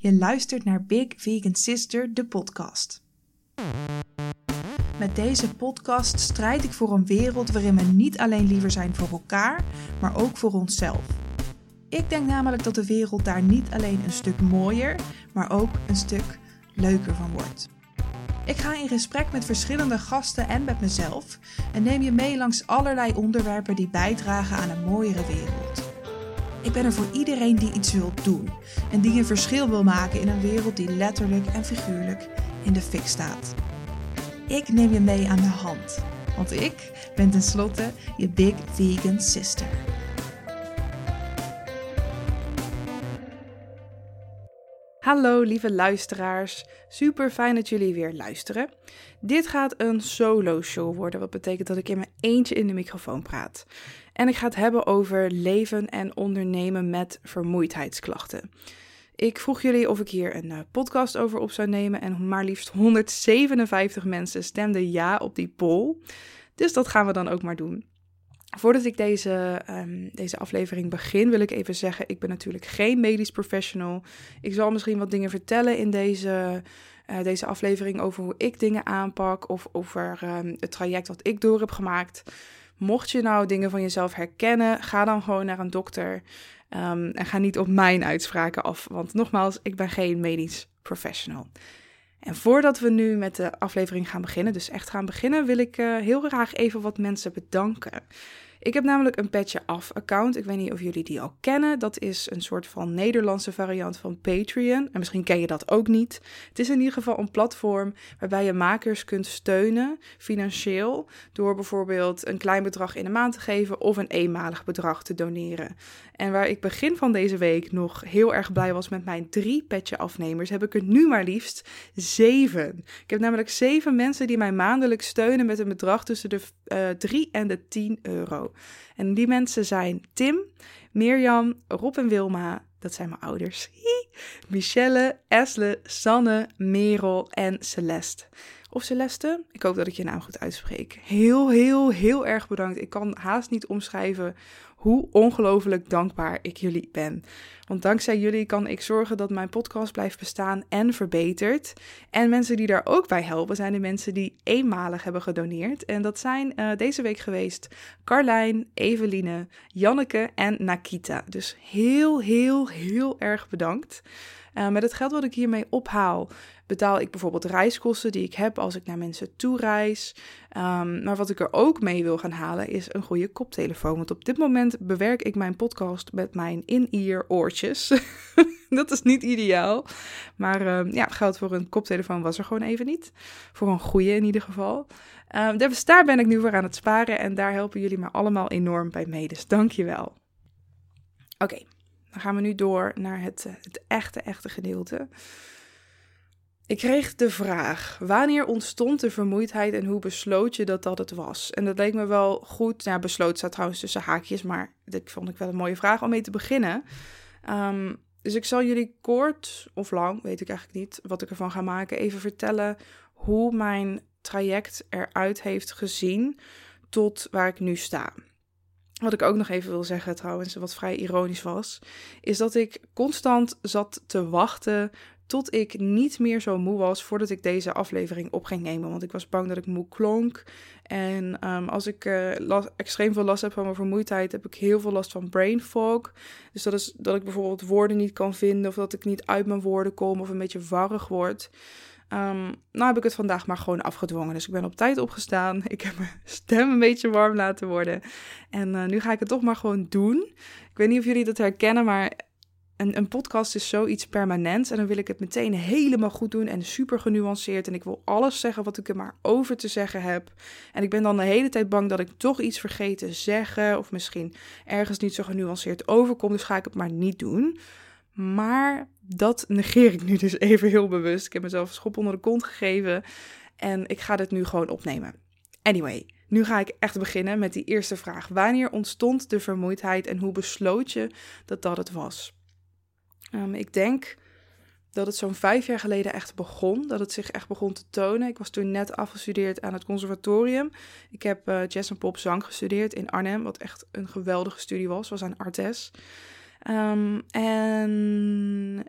Je luistert naar Big Vegan Sister, de podcast. Met deze podcast strijd ik voor een wereld waarin we niet alleen liever zijn voor elkaar, maar ook voor onszelf. Ik denk namelijk dat de wereld daar niet alleen een stuk mooier, maar ook een stuk leuker van wordt. Ik ga in gesprek met verschillende gasten en met mezelf en neem je mee langs allerlei onderwerpen die bijdragen aan een mooiere wereld. Ik ben er voor iedereen die iets wil doen en die een verschil wil maken in een wereld die letterlijk en figuurlijk in de fik staat. Ik neem je mee aan de hand, want ik ben tenslotte je Big Vegan Sister. Hallo lieve luisteraars, super fijn dat jullie weer luisteren. Dit gaat een solo show worden, wat betekent dat ik in mijn eentje in de microfoon praat. En ik ga het hebben over leven en ondernemen met vermoeidheidsklachten. Ik vroeg jullie of ik hier een eh, podcast over op zou nemen en maar liefst 157 mensen stemden ja op die poll. Dus dat gaan we dan ook maar doen. Voordat ik deze, um, deze aflevering begin, wil ik even zeggen: ik ben natuurlijk geen medisch professional. Ik zal misschien wat dingen vertellen in deze, uh, deze aflevering over hoe ik dingen aanpak of over um, het traject wat ik door heb gemaakt. Mocht je nou dingen van jezelf herkennen, ga dan gewoon naar een dokter. Um, en ga niet op mijn uitspraken af. Want nogmaals, ik ben geen medisch professional. En voordat we nu met de aflevering gaan beginnen, dus echt gaan beginnen, wil ik uh, heel graag even wat mensen bedanken. Ik heb namelijk een Petje Af account. Ik weet niet of jullie die al kennen. Dat is een soort van Nederlandse variant van Patreon. En misschien ken je dat ook niet. Het is in ieder geval een platform waarbij je makers kunt steunen financieel. Door bijvoorbeeld een klein bedrag in de maand te geven of een eenmalig bedrag te doneren. En waar ik begin van deze week nog heel erg blij was met mijn drie petje afnemers, heb ik er nu maar liefst zeven. Ik heb namelijk zeven mensen die mij maandelijks steunen met een bedrag tussen de uh, 3 en de 10 euro. En die mensen zijn Tim, Mirjam, Rob en Wilma, dat zijn mijn ouders, Michelle, Esle, Sanne, Merel en Celeste. Of Celeste, ik hoop dat ik je naam goed uitspreek. Heel, heel, heel erg bedankt. Ik kan haast niet omschrijven hoe ongelooflijk dankbaar ik jullie ben. Want dankzij jullie kan ik zorgen dat mijn podcast blijft bestaan en verbetert. En mensen die daar ook bij helpen zijn de mensen die eenmalig hebben gedoneerd. En dat zijn uh, deze week geweest Carlijn, Eveline, Janneke en Nakita. Dus heel, heel, heel erg bedankt. Uh, met het geld wat ik hiermee ophaal, betaal ik bijvoorbeeld reiskosten die ik heb als ik naar mensen toe reis. Um, maar wat ik er ook mee wil gaan halen is een goede koptelefoon. Want op dit moment bewerk ik mijn podcast met mijn in-ear oortjes. dat is niet ideaal. Maar um, ja, geld voor een koptelefoon was er gewoon even niet. Voor een goede in ieder geval. Um, dus daar ben ik nu voor aan het sparen en daar helpen jullie me allemaal enorm bij mee. Dus dank je wel. Oké, dan gaan we nu door naar het, eh, het echte, echte gedeelte. Ik kreeg de vraag: wanneer ontstond de vermoeidheid en hoe besloot je dat dat het was? En dat leek me wel goed. Ja, besloot staat trouwens tussen haakjes, maar dat vond ik wel een mooie vraag om mee te beginnen. Um, dus ik zal jullie kort of lang, weet ik eigenlijk niet, wat ik ervan ga maken, even vertellen hoe mijn traject eruit heeft gezien tot waar ik nu sta. Wat ik ook nog even wil zeggen trouwens, wat vrij ironisch was, is dat ik constant zat te wachten tot ik niet meer zo moe was voordat ik deze aflevering op ging nemen. Want ik was bang dat ik moe klonk. En um, als ik last, extreem veel last heb van mijn vermoeidheid, heb ik heel veel last van brain fog. Dus dat is dat ik bijvoorbeeld woorden niet kan vinden, of dat ik niet uit mijn woorden kom, of een beetje warrig word. Um, nou heb ik het vandaag maar gewoon afgedwongen. Dus ik ben op tijd opgestaan. Ik heb mijn stem een beetje warm laten worden. En uh, nu ga ik het toch maar gewoon doen. Ik weet niet of jullie dat herkennen, maar een, een podcast is zoiets permanents. En dan wil ik het meteen helemaal goed doen en super genuanceerd. En ik wil alles zeggen wat ik er maar over te zeggen heb. En ik ben dan de hele tijd bang dat ik toch iets vergeet te zeggen. Of misschien ergens niet zo genuanceerd overkom. Dus ga ik het maar niet doen. Maar dat negeer ik nu dus even heel bewust. Ik heb mezelf een schop onder de kont gegeven. En ik ga dit nu gewoon opnemen. Anyway, nu ga ik echt beginnen met die eerste vraag. Wanneer ontstond de vermoeidheid en hoe besloot je dat dat het was? Um, ik denk dat het zo'n vijf jaar geleden echt begon. Dat het zich echt begon te tonen. Ik was toen net afgestudeerd aan het conservatorium. Ik heb uh, jazz en pop zang gestudeerd in Arnhem. Wat echt een geweldige studie was. Was aan Artes. Um, en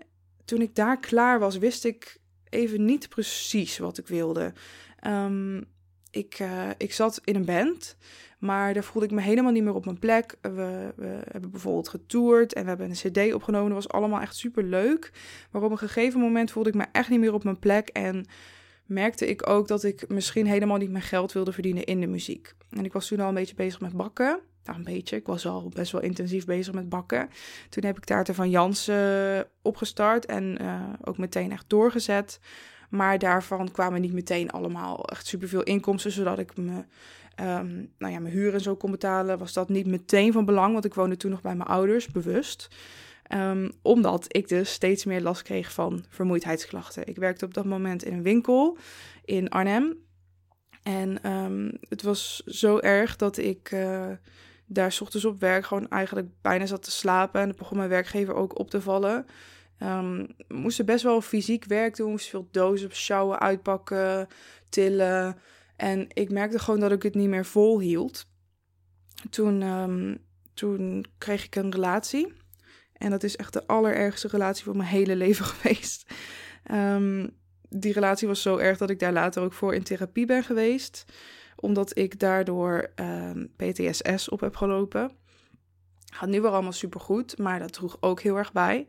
toen ik daar klaar was, wist ik even niet precies wat ik wilde. Ehm, ik, uh, ik zat in een band, maar daar voelde ik me helemaal niet meer op mijn plek. We, we hebben bijvoorbeeld getoerd en we hebben een CD opgenomen. Dat was allemaal echt super leuk. Maar op een gegeven moment voelde ik me echt niet meer op mijn plek. En merkte ik ook dat ik misschien helemaal niet mijn geld wilde verdienen in de muziek. En ik was toen al een beetje bezig met bakken. Een beetje. Ik was al best wel intensief bezig met bakken. Toen heb ik taarten van Jansen opgestart en uh, ook meteen echt doorgezet. Maar daarvan kwamen niet meteen allemaal echt superveel inkomsten, zodat ik me, um, nou ja, mijn huur en zo kon betalen. Was dat niet meteen van belang, want ik woonde toen nog bij mijn ouders, bewust. Um, omdat ik dus steeds meer last kreeg van vermoeidheidsklachten. Ik werkte op dat moment in een winkel in Arnhem. En um, het was zo erg dat ik uh, daar s ochtends op werk gewoon eigenlijk bijna zat te slapen. En dat begon mijn werkgever ook op te vallen. Um, we moesten best wel fysiek werk doen. Moesten veel dozen sjouwen, uitpakken, tillen. En ik merkte gewoon dat ik het niet meer volhield. Toen, um, toen kreeg ik een relatie. En dat is echt de allerergste relatie van mijn hele leven geweest. Um, die relatie was zo erg dat ik daar later ook voor in therapie ben geweest. Omdat ik daardoor um, PTSS op heb gelopen. Gaat nu weer allemaal supergoed, maar dat droeg ook heel erg bij.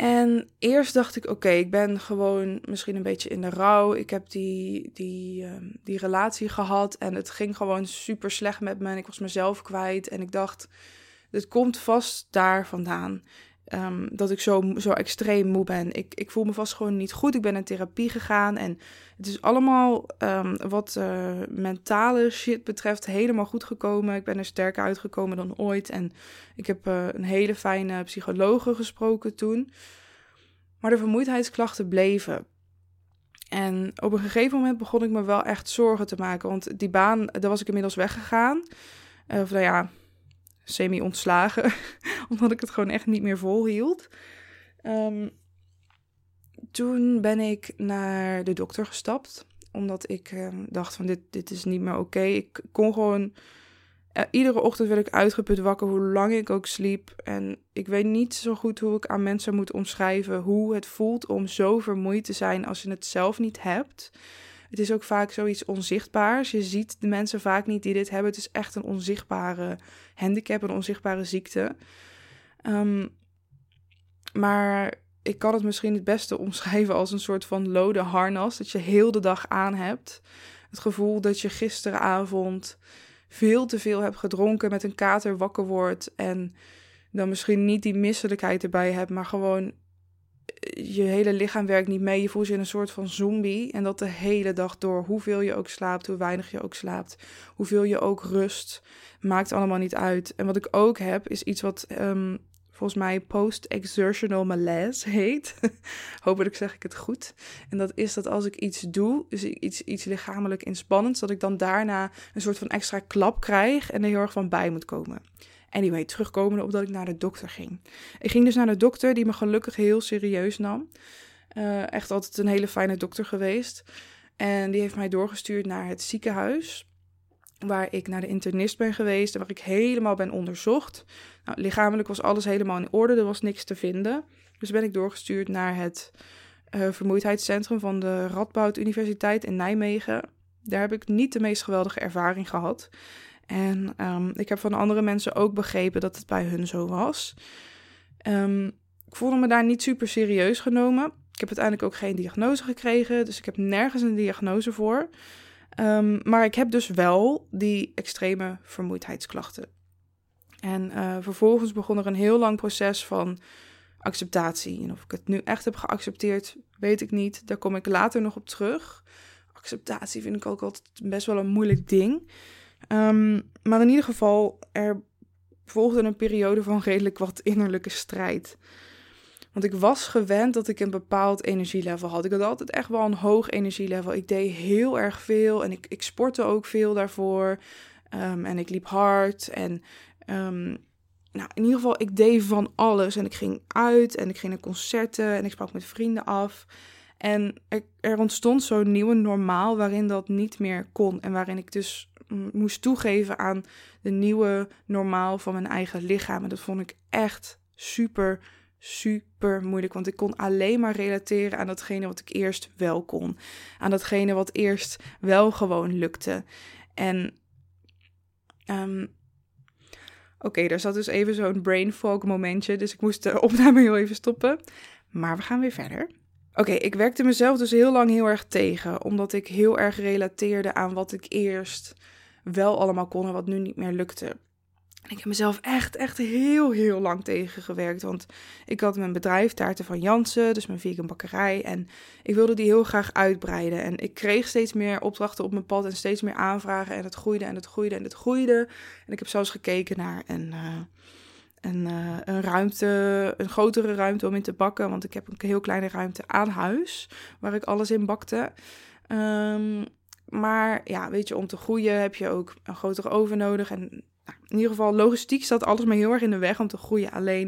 En eerst dacht ik, oké, ik ben gewoon misschien een beetje in de rouw. Ik heb die, die, um, die relatie gehad en het ging gewoon super slecht met me. En ik was mezelf kwijt en ik dacht, dit komt vast daar vandaan. Um, dat ik zo, zo extreem moe ben. Ik, ik voel me vast gewoon niet goed. Ik ben in therapie gegaan. En het is allemaal um, wat uh, mentale shit betreft helemaal goed gekomen. Ik ben er sterker uitgekomen dan ooit. En ik heb uh, een hele fijne psychologe gesproken toen. Maar de vermoeidheidsklachten bleven. En op een gegeven moment begon ik me wel echt zorgen te maken. Want die baan, daar was ik inmiddels weggegaan. Uh, of nou ja, semi-ontslagen, omdat ik het gewoon echt niet meer volhield. Um, toen ben ik naar de dokter gestapt, omdat ik um, dacht van dit, dit is niet meer oké. Ik kon gewoon, uh, iedere ochtend werd ik uitgeput wakker, hoe lang ik ook sliep. En ik weet niet zo goed hoe ik aan mensen moet omschrijven hoe het voelt om zo vermoeid te zijn als je het zelf niet hebt. Het is ook vaak zoiets onzichtbaars. Je ziet de mensen vaak niet die dit hebben. Het is echt een onzichtbare handicap, een onzichtbare ziekte. Um, maar ik kan het misschien het beste omschrijven als een soort van lode harnas. Dat je heel de dag aan hebt. Het gevoel dat je gisteravond veel te veel hebt gedronken, met een kater wakker wordt. En dan misschien niet die misselijkheid erbij hebt, maar gewoon je hele lichaam werkt niet mee. Je voelt je een soort van zombie. En dat de hele dag door. Hoeveel je ook slaapt, hoe weinig je ook slaapt. Hoeveel je ook rust. Maakt allemaal niet uit. En wat ik ook heb, is iets wat um, volgens mij post-exertional malaise heet. Hopelijk zeg ik het goed. En dat is dat als ik iets doe, dus iets, iets lichamelijk inspannends, dat ik dan daarna een soort van extra klap krijg en er heel erg van bij moet komen. Anyway, terugkomende op dat ik naar de dokter ging. Ik ging dus naar de dokter, die me gelukkig heel serieus nam. Uh, echt altijd een hele fijne dokter geweest. En die heeft mij doorgestuurd naar het ziekenhuis. Waar ik naar de internist ben geweest en waar ik helemaal ben onderzocht. Nou, lichamelijk was alles helemaal in orde, er was niks te vinden. Dus ben ik doorgestuurd naar het uh, vermoeidheidscentrum van de Radboud Universiteit in Nijmegen. Daar heb ik niet de meest geweldige ervaring gehad. En um, ik heb van andere mensen ook begrepen dat het bij hun zo was. Um, ik voelde me daar niet super serieus genomen. Ik heb uiteindelijk ook geen diagnose gekregen, dus ik heb nergens een diagnose voor. Um, maar ik heb dus wel die extreme vermoeidheidsklachten. En uh, vervolgens begon er een heel lang proces van acceptatie. En of ik het nu echt heb geaccepteerd, weet ik niet. Daar kom ik later nog op terug. Acceptatie vind ik ook altijd best wel een moeilijk ding. Um, maar in ieder geval, er volgde een periode van redelijk wat innerlijke strijd. Want ik was gewend dat ik een bepaald energielevel had. Ik had altijd echt wel een hoog energielevel. Ik deed heel erg veel en ik, ik sportte ook veel daarvoor. Um, en ik liep hard. En um, nou, in ieder geval, ik deed van alles. En ik ging uit en ik ging naar concerten en ik sprak met vrienden af. En er, er ontstond zo'n nieuwe normaal waarin dat niet meer kon. En waarin ik dus moest toegeven aan de nieuwe normaal van mijn eigen lichaam. En dat vond ik echt super super moeilijk. Want ik kon alleen maar relateren aan datgene wat ik eerst wel kon. Aan datgene wat eerst wel gewoon lukte. En um, Oké, daar zat dus even zo'n brain fog momentje. Dus ik moest de opname heel even stoppen. Maar we gaan weer verder. Oké, ik werkte mezelf dus heel lang heel erg tegen. Omdat ik heel erg relateerde aan wat ik eerst wel allemaal kon en wat nu niet meer lukte. En ik heb mezelf echt, echt heel, heel lang tegengewerkt. Want ik had mijn bedrijf, Taarten van Jansen, dus mijn vegan bakkerij. En ik wilde die heel graag uitbreiden. En ik kreeg steeds meer opdrachten op mijn pad en steeds meer aanvragen. En het groeide en het groeide en het groeide. En ik heb zelfs gekeken naar een, uh, een, uh, een ruimte, een grotere ruimte om in te bakken. Want ik heb een heel kleine ruimte aan huis, waar ik alles in bakte. Um, maar ja, weet je, om te groeien heb je ook een grotere oven nodig. En in ieder geval, logistiek staat alles maar heel erg in de weg om te groeien. Alleen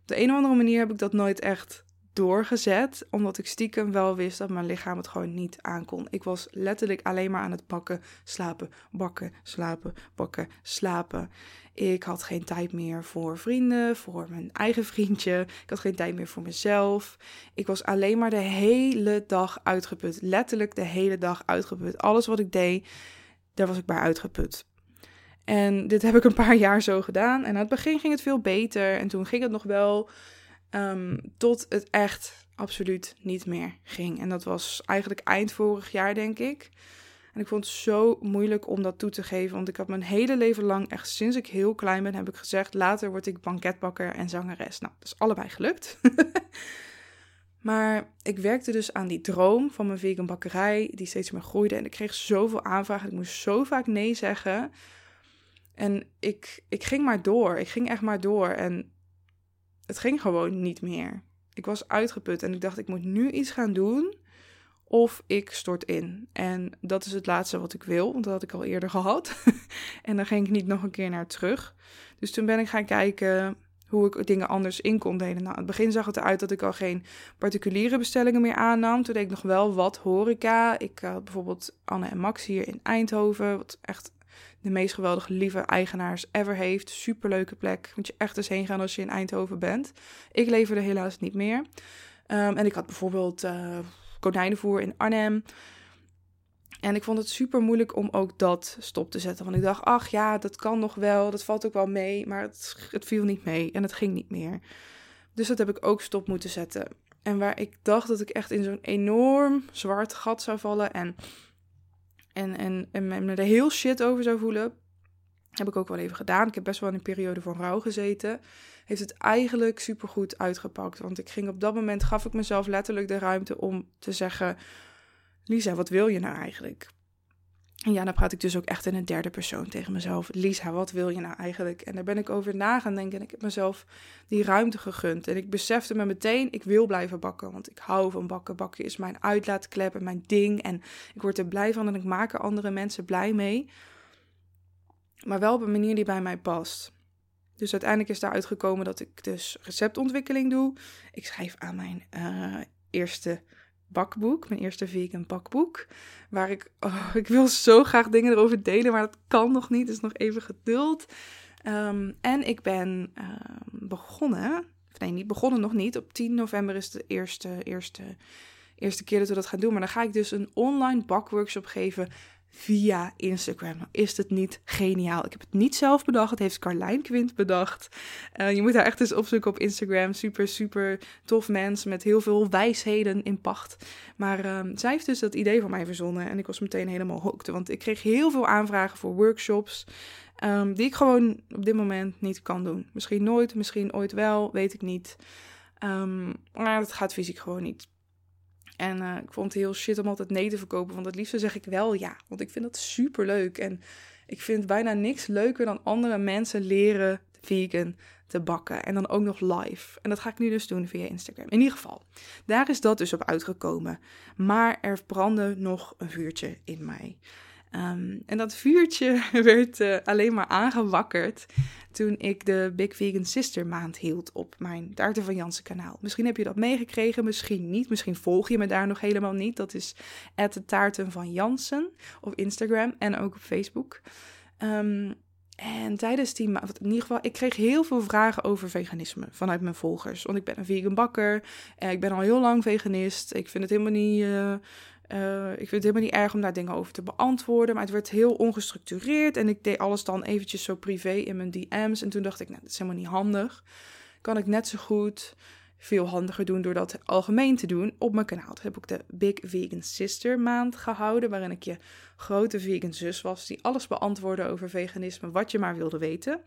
op de een of andere manier heb ik dat nooit echt doorgezet, omdat ik stiekem wel wist dat mijn lichaam het gewoon niet aankon. Ik was letterlijk alleen maar aan het bakken, slapen, bakken, slapen, bakken, slapen. Ik had geen tijd meer voor vrienden, voor mijn eigen vriendje. Ik had geen tijd meer voor mezelf. Ik was alleen maar de hele dag uitgeput. Letterlijk de hele dag uitgeput. Alles wat ik deed, daar was ik bij uitgeput. En dit heb ik een paar jaar zo gedaan. En aan het begin ging het veel beter. En toen ging het nog wel. Um, tot het echt absoluut niet meer ging. En dat was eigenlijk eind vorig jaar, denk ik. En ik vond het zo moeilijk om dat toe te geven. Want ik had mijn hele leven lang, echt sinds ik heel klein ben, heb ik gezegd: later word ik banketbakker en zangeres. Nou, dat is allebei gelukt. maar ik werkte dus aan die droom van mijn vegan bakkerij, die steeds meer groeide. En ik kreeg zoveel aanvragen. Ik moest zo vaak nee zeggen. En ik, ik ging maar door. Ik ging echt maar door. En het ging gewoon niet meer. Ik was uitgeput en ik dacht, ik moet nu iets gaan doen. Of ik stort in. En dat is het laatste wat ik wil, want dat had ik al eerder gehad. en dan ging ik niet nog een keer naar terug. Dus toen ben ik gaan kijken hoe ik dingen anders in kon delen. Nou, het begin zag het eruit dat ik al geen particuliere bestellingen meer aannam. Toen deed ik nog wel wat horeca. Ik had bijvoorbeeld Anne en Max hier in Eindhoven, wat echt de meest geweldige lieve eigenaars ever heeft. Superleuke plek. Moet je echt eens heen gaan als je in Eindhoven bent. Ik leverde helaas niet meer. Um, en ik had bijvoorbeeld uh, konijnenvoer in Arnhem. En ik vond het super moeilijk om ook dat stop te zetten. Want ik dacht, ach ja, dat kan nog wel. Dat valt ook wel mee. Maar het, het viel niet mee. En het ging niet meer. Dus dat heb ik ook stop moeten zetten. En waar ik dacht dat ik echt in zo'n enorm zwart gat zou vallen. En en, en, en me er heel shit over zou voelen. Heb ik ook wel even gedaan. Ik heb best wel in een periode van rouw gezeten. Heeft het eigenlijk supergoed uitgepakt. Want ik ging op dat moment, gaf ik mezelf letterlijk de ruimte om te zeggen... Lisa, wat wil je nou eigenlijk? En ja, dan praat ik dus ook echt in een derde persoon tegen mezelf. Lisa, wat wil je nou eigenlijk? En daar ben ik over na gaan denken en ik heb mezelf die ruimte gegund. En ik besefte me meteen, ik wil blijven bakken. Want ik hou van bakken. Bakken is mijn uitlaatklep en mijn ding. En ik word er blij van en ik maak er andere mensen blij mee. Maar wel op een manier die bij mij past. Dus uiteindelijk is daaruit gekomen dat ik dus receptontwikkeling doe. Ik schrijf aan mijn uh, eerste bakboek, mijn eerste vegan bakboek. Waar ik, oh, ik wil zo graag dingen erover delen, maar dat kan nog niet. Dus nog even geduld. Um, en ik ben um, begonnen, nee, niet begonnen nog niet. Op 10 november is de eerste, eerste, eerste keer dat we dat gaan doen. Maar dan ga ik dus een online bakworkshop geven via Instagram. Nou, is het niet geniaal? Ik heb het niet zelf bedacht. Het heeft Carlijn Quint bedacht. Uh, je moet haar echt eens opzoeken op Instagram. Super, super tof mens met heel veel wijsheden in pacht. Maar uh, zij heeft dus dat idee van mij verzonnen. En ik was meteen helemaal hooked. Want ik kreeg heel veel aanvragen voor workshops. Um, die ik gewoon op dit moment niet kan doen. Misschien nooit, misschien ooit wel, weet ik niet. Um, maar het gaat fysiek gewoon niet. En uh, ik vond het heel shit om altijd nee te verkopen. Want het liefste zeg ik wel ja. Want ik vind dat super leuk. En ik vind bijna niks leuker dan andere mensen leren vegan te bakken. En dan ook nog live. En dat ga ik nu dus doen via Instagram. In ieder geval, daar is dat dus op uitgekomen. Maar er brandde nog een vuurtje in mij. Um, en dat vuurtje werd uh, alleen maar aangewakkerd toen ik de Big Vegan Sister maand hield op mijn Taarten van Jansen kanaal. Misschien heb je dat meegekregen, misschien niet. Misschien volg je me daar nog helemaal niet. Dat is de Taarten van Jansen op Instagram en ook op Facebook. Um, En tijdens die maand, in ieder geval, ik kreeg heel veel vragen over veganisme vanuit mijn volgers. Want ik ben een vegan bakker. En ik ben al heel lang veganist. Ik vind het helemaal niet. Uh, uh, ik vind het helemaal niet erg om daar dingen over te beantwoorden. Maar het werd heel ongestructureerd. En ik deed alles dan eventjes zo privé in mijn DM's. En toen dacht ik, nou, dat is helemaal niet handig. Kan ik net zo goed veel handiger doen door dat algemeen te doen op mijn kanaal. Toen heb ik de Big Vegan Sister maand gehouden, waarin ik je grote vegan zus was, die alles beantwoordde over veganisme, wat je maar wilde weten.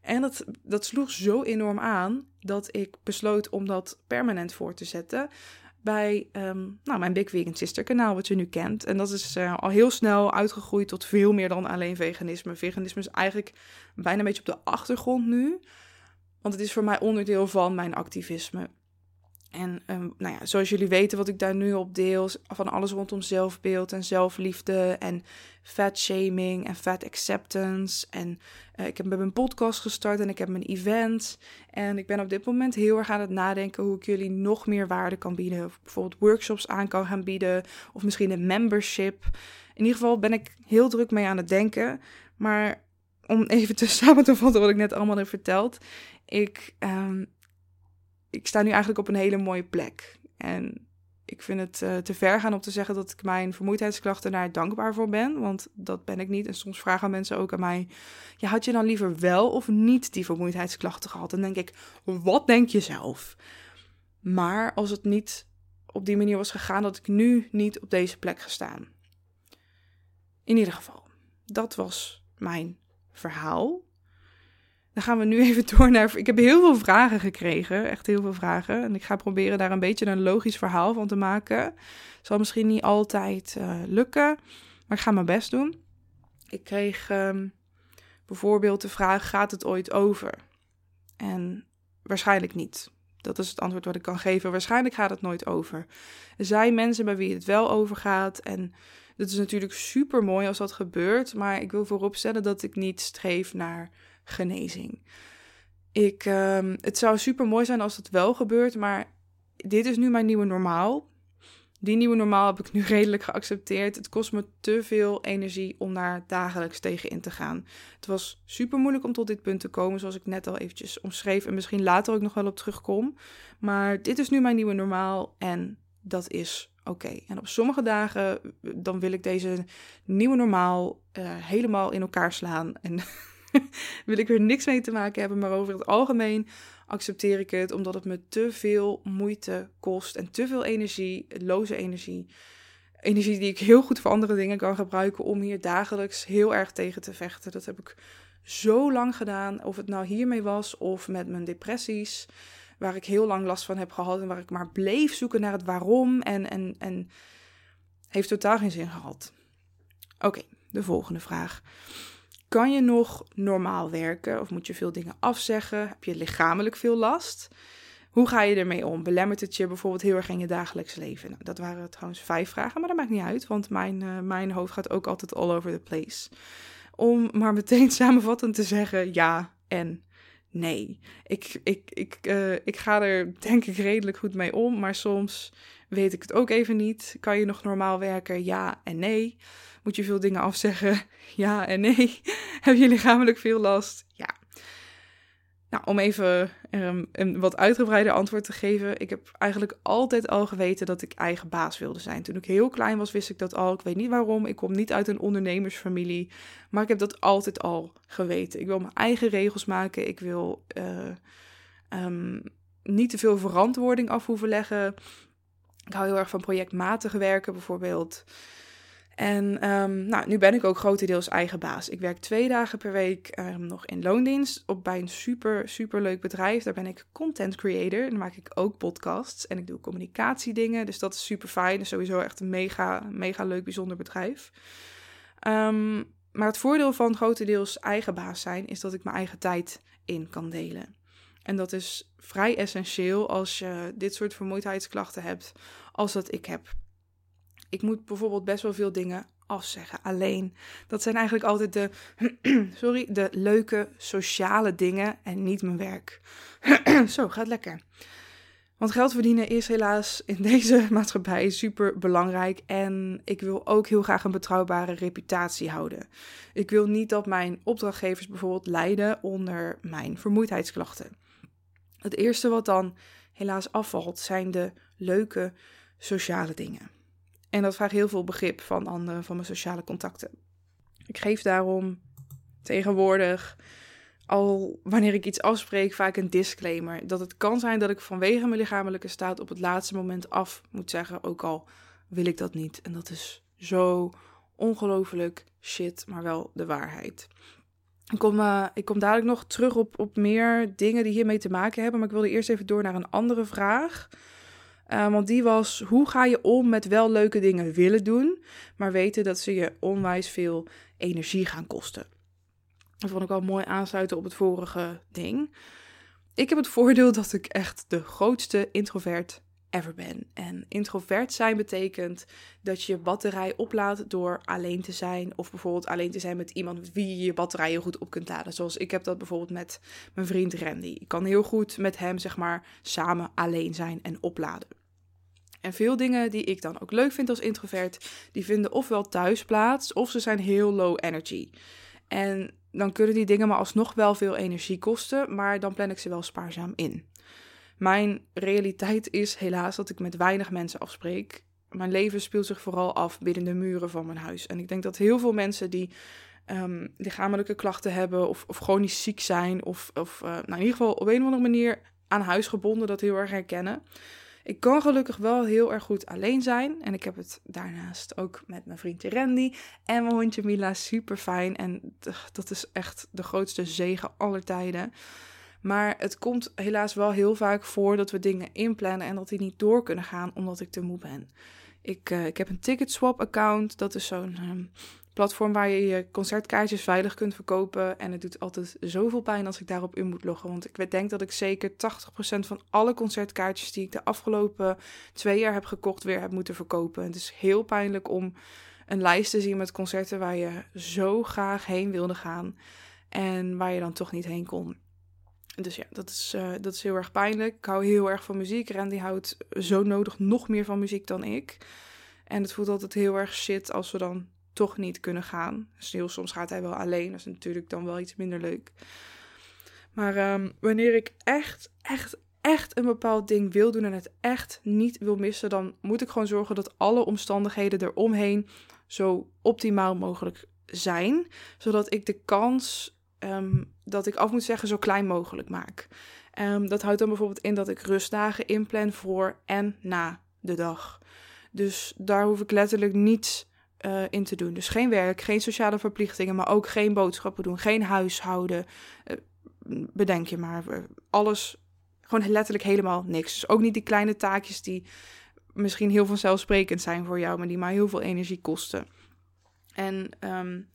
En dat, dat sloeg zo enorm aan dat ik besloot om dat permanent voor te zetten bij um, nou, mijn Big Vegan Sister kanaal, wat je nu kent. En dat is uh, al heel snel uitgegroeid tot veel meer dan alleen veganisme. Veganisme is eigenlijk bijna een beetje op de achtergrond nu. Want het is voor mij onderdeel van mijn activisme. En um, nou ja, zoals jullie weten, wat ik daar nu op deel, van alles rondom zelfbeeld en zelfliefde en fat shaming en fat acceptance. En uh, ik heb met mijn podcast gestart en ik heb mijn event. En ik ben op dit moment heel erg aan het nadenken hoe ik jullie nog meer waarde kan bieden. Of bijvoorbeeld workshops aan kan gaan bieden. Of misschien een membership. In ieder geval ben ik heel druk mee aan het denken. Maar om even te samen te vatten wat ik net allemaal heb verteld. Ik, um, ik sta nu eigenlijk op een hele mooie plek. En ik vind het uh, te ver gaan om te zeggen dat ik mijn vermoeidheidsklachten daar dankbaar voor ben. Want dat ben ik niet. En soms vragen mensen ook aan mij: had je dan liever wel of niet die vermoeidheidsklachten gehad? En dan denk ik: wat denk je zelf? Maar als het niet op die manier was gegaan, dat ik nu niet op deze plek gestaan. In ieder geval, dat was mijn verhaal. Dan gaan we nu even door naar. Ik heb heel veel vragen gekregen, echt heel veel vragen. En ik ga proberen daar een beetje een logisch verhaal van te maken. Zal misschien niet altijd uh, lukken, maar ik ga mijn best doen. Ik kreeg um, bijvoorbeeld de vraag: gaat het ooit over? En waarschijnlijk niet. Dat is het antwoord wat ik kan geven. Waarschijnlijk gaat het nooit over. Er zijn mensen bij wie het wel overgaat. En dat is natuurlijk super mooi als dat gebeurt. Maar ik wil vooropstellen dat ik niet streef naar genezing. Ik, um, het zou super mooi zijn als het wel gebeurt, maar dit is nu mijn nieuwe normaal. Die nieuwe normaal heb ik nu redelijk geaccepteerd. Het kost me te veel energie om daar dagelijks tegen in te gaan. Het was super moeilijk om tot dit punt te komen, zoals ik net al eventjes omschreef. En misschien later ook nog wel op terugkom. Maar dit is nu mijn nieuwe normaal en dat is oké. En op sommige dagen, dan wil ik deze nieuwe normaal uh, helemaal in elkaar slaan. En wil ik er niks mee te maken hebben, maar over het algemeen accepteer ik het omdat het me te veel moeite kost en te veel energie, loze energie. Energie die ik heel goed voor andere dingen kan gebruiken om hier dagelijks heel erg tegen te vechten. Dat heb ik zo lang gedaan, of het nou hiermee was of met mijn depressies, waar ik heel lang last van heb gehad en waar ik maar bleef zoeken naar het waarom en, en, en heeft totaal geen zin gehad. Oké, de volgende vraag. Kan je nog normaal werken of moet je veel dingen afzeggen? Heb je lichamelijk veel last? Hoe ga je ermee om? Belemmert het je bijvoorbeeld heel erg in je dagelijks leven? Nou, dat waren trouwens vijf vragen, maar dat maakt niet uit, want mijn, uh, mijn hoofd gaat ook altijd all over the place. Om maar meteen samenvattend te zeggen ja en nee. Ik, ik, ik, uh, ik ga er denk ik redelijk goed mee om, maar soms weet ik het ook even niet. Kan je nog normaal werken? Ja en nee. Moet je veel dingen afzeggen? Ja en nee. Heb je lichamelijk veel last? Ja. Nou, om even um, een wat uitgebreider antwoord te geven. Ik heb eigenlijk altijd al geweten dat ik eigen baas wilde zijn. Toen ik heel klein was, wist ik dat al. Ik weet niet waarom. Ik kom niet uit een ondernemersfamilie. Maar ik heb dat altijd al geweten. Ik wil mijn eigen regels maken. Ik wil uh, um, niet te veel verantwoording af hoeven leggen. Ik hou heel erg van projectmatig werken, bijvoorbeeld. En um, nou, nu ben ik ook grotendeels eigen baas. Ik werk twee dagen per week um, nog in loondienst op, bij een super, super leuk bedrijf. Daar ben ik content creator. Dan maak ik ook podcasts en ik doe communicatiedingen. Dus dat is super fijn. Dat is sowieso echt een mega, mega leuk, bijzonder bedrijf. Um, maar het voordeel van grotendeels eigen baas zijn is dat ik mijn eigen tijd in kan delen. En dat is vrij essentieel als je dit soort vermoeidheidsklachten hebt, als dat ik heb ik moet bijvoorbeeld best wel veel dingen afzeggen. Alleen, dat zijn eigenlijk altijd de, sorry, de leuke sociale dingen en niet mijn werk. Zo, gaat lekker. Want geld verdienen is helaas in deze maatschappij super belangrijk. En ik wil ook heel graag een betrouwbare reputatie houden. Ik wil niet dat mijn opdrachtgevers bijvoorbeeld lijden onder mijn vermoeidheidsklachten. Het eerste wat dan helaas afvalt zijn de leuke sociale dingen. En dat vraagt heel veel begrip van anderen, van mijn sociale contacten. Ik geef daarom tegenwoordig al wanneer ik iets afspreek vaak een disclaimer. Dat het kan zijn dat ik vanwege mijn lichamelijke staat op het laatste moment af moet zeggen, ook al wil ik dat niet. En dat is zo ongelooflijk shit, maar wel de waarheid. Ik kom, uh, ik kom dadelijk nog terug op, op meer dingen die hiermee te maken hebben. Maar ik wilde eerst even door naar een andere vraag. Uh, want die was: hoe ga je om met wel leuke dingen willen doen, maar weten dat ze je onwijs veel energie gaan kosten? Dat vond ik wel mooi aansluiten op het vorige ding. Ik heb het voordeel dat ik echt de grootste introvert ever ben. En introvert zijn betekent dat je je batterij oplaadt door alleen te zijn. Of bijvoorbeeld alleen te zijn met iemand met wie je je batterij heel goed op kunt laden. Zoals ik heb dat bijvoorbeeld met mijn vriend Randy. Ik kan heel goed met hem, zeg maar, samen alleen zijn en opladen. En veel dingen die ik dan ook leuk vind als introvert, die vinden ofwel thuis plaats, of ze zijn heel low energy. En dan kunnen die dingen maar alsnog wel veel energie kosten, maar dan plan ik ze wel spaarzaam in. Mijn realiteit is helaas dat ik met weinig mensen afspreek. Mijn leven speelt zich vooral af binnen de muren van mijn huis. En ik denk dat heel veel mensen die um, lichamelijke klachten hebben of, of chronisch ziek zijn, of, of uh, nou in ieder geval op een of andere manier aan huis gebonden, dat heel erg herkennen. Ik kan gelukkig wel heel erg goed alleen zijn. En ik heb het daarnaast ook met mijn vriendje Randy en mijn hondje Mila super fijn. En dat is echt de grootste zegen aller tijden. Maar het komt helaas wel heel vaak voor dat we dingen inplannen en dat die niet door kunnen gaan omdat ik te moe ben. Ik, uh, ik heb een Ticketswap account. Dat is zo'n um, platform waar je je concertkaartjes veilig kunt verkopen. En het doet altijd zoveel pijn als ik daarop in moet loggen. Want ik denk dat ik zeker 80% van alle concertkaartjes die ik de afgelopen twee jaar heb gekocht weer heb moeten verkopen. Het is heel pijnlijk om een lijst te zien met concerten waar je zo graag heen wilde gaan. En waar je dan toch niet heen kon. Dus ja, dat is, uh, dat is heel erg pijnlijk. Ik hou heel erg van muziek. Randy houdt zo nodig nog meer van muziek dan ik. En het voelt altijd heel erg shit als we dan toch niet kunnen gaan. Dus soms gaat hij wel alleen. Dat is natuurlijk dan wel iets minder leuk. Maar um, wanneer ik echt, echt, echt een bepaald ding wil doen en het echt niet wil missen, dan moet ik gewoon zorgen dat alle omstandigheden eromheen zo optimaal mogelijk zijn. Zodat ik de kans um, dat ik af moet zeggen zo klein mogelijk maak. Um, dat houdt dan bijvoorbeeld in dat ik rustdagen inplan voor en na de dag. Dus daar hoef ik letterlijk niets uh, in te doen. Dus geen werk, geen sociale verplichtingen, maar ook geen boodschappen doen, geen huishouden. Uh, bedenk je maar. Alles, gewoon letterlijk helemaal niks. Dus ook niet die kleine taakjes die misschien heel vanzelfsprekend zijn voor jou, maar die maar heel veel energie kosten. En um,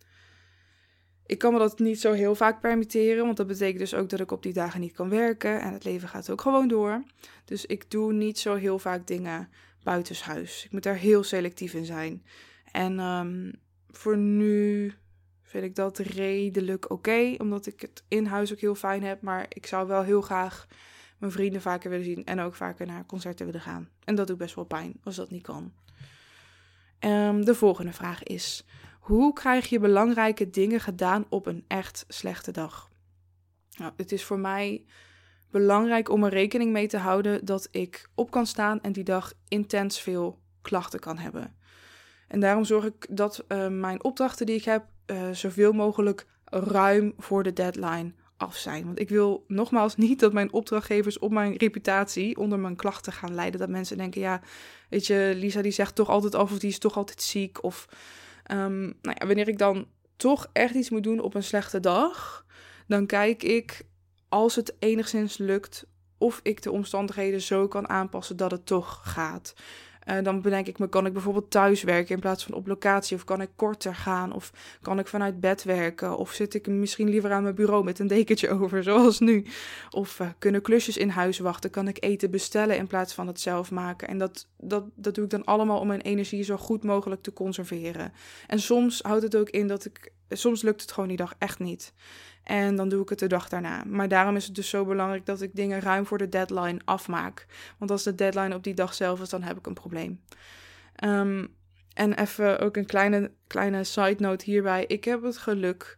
ik kan me dat niet zo heel vaak permitteren, want dat betekent dus ook dat ik op die dagen niet kan werken en het leven gaat ook gewoon door. Dus ik doe niet zo heel vaak dingen buitenshuis. Ik moet daar heel selectief in zijn. En um, voor nu vind ik dat redelijk oké, omdat ik het in huis ook heel fijn heb. Maar ik zou wel heel graag mijn vrienden vaker willen zien en ook vaker naar concerten willen gaan. En dat doet best wel pijn als dat niet kan. Um, de volgende vraag is: hoe krijg je belangrijke dingen gedaan op een echt slechte dag? Nou, het is voor mij belangrijk om er rekening mee te houden dat ik op kan staan en die dag intens veel klachten kan hebben. En daarom zorg ik dat uh, mijn opdrachten die ik heb uh, zoveel mogelijk ruim voor de deadline af zijn. Want ik wil nogmaals niet dat mijn opdrachtgevers op mijn reputatie onder mijn klachten gaan leiden. Dat mensen denken, ja, weet je, Lisa die zegt toch altijd af of die is toch altijd ziek. Of um, nou ja, wanneer ik dan toch echt iets moet doen op een slechte dag, dan kijk ik, als het enigszins lukt, of ik de omstandigheden zo kan aanpassen dat het toch gaat. Uh, dan bedenk ik me, kan ik bijvoorbeeld thuis werken in plaats van op locatie? Of kan ik korter gaan? Of kan ik vanuit bed werken? Of zit ik misschien liever aan mijn bureau met een dekentje over, zoals nu? Of uh, kunnen klusjes in huis wachten? Kan ik eten bestellen in plaats van het zelf maken? En dat, dat, dat doe ik dan allemaal om mijn energie zo goed mogelijk te conserveren. En soms houdt het ook in dat ik soms lukt het gewoon die dag echt niet. En dan doe ik het de dag daarna. Maar daarom is het dus zo belangrijk dat ik dingen ruim voor de deadline afmaak. Want als de deadline op die dag zelf is, dan heb ik een probleem. Ehm, en even ook een kleine, kleine side note hierbij. Ik heb het geluk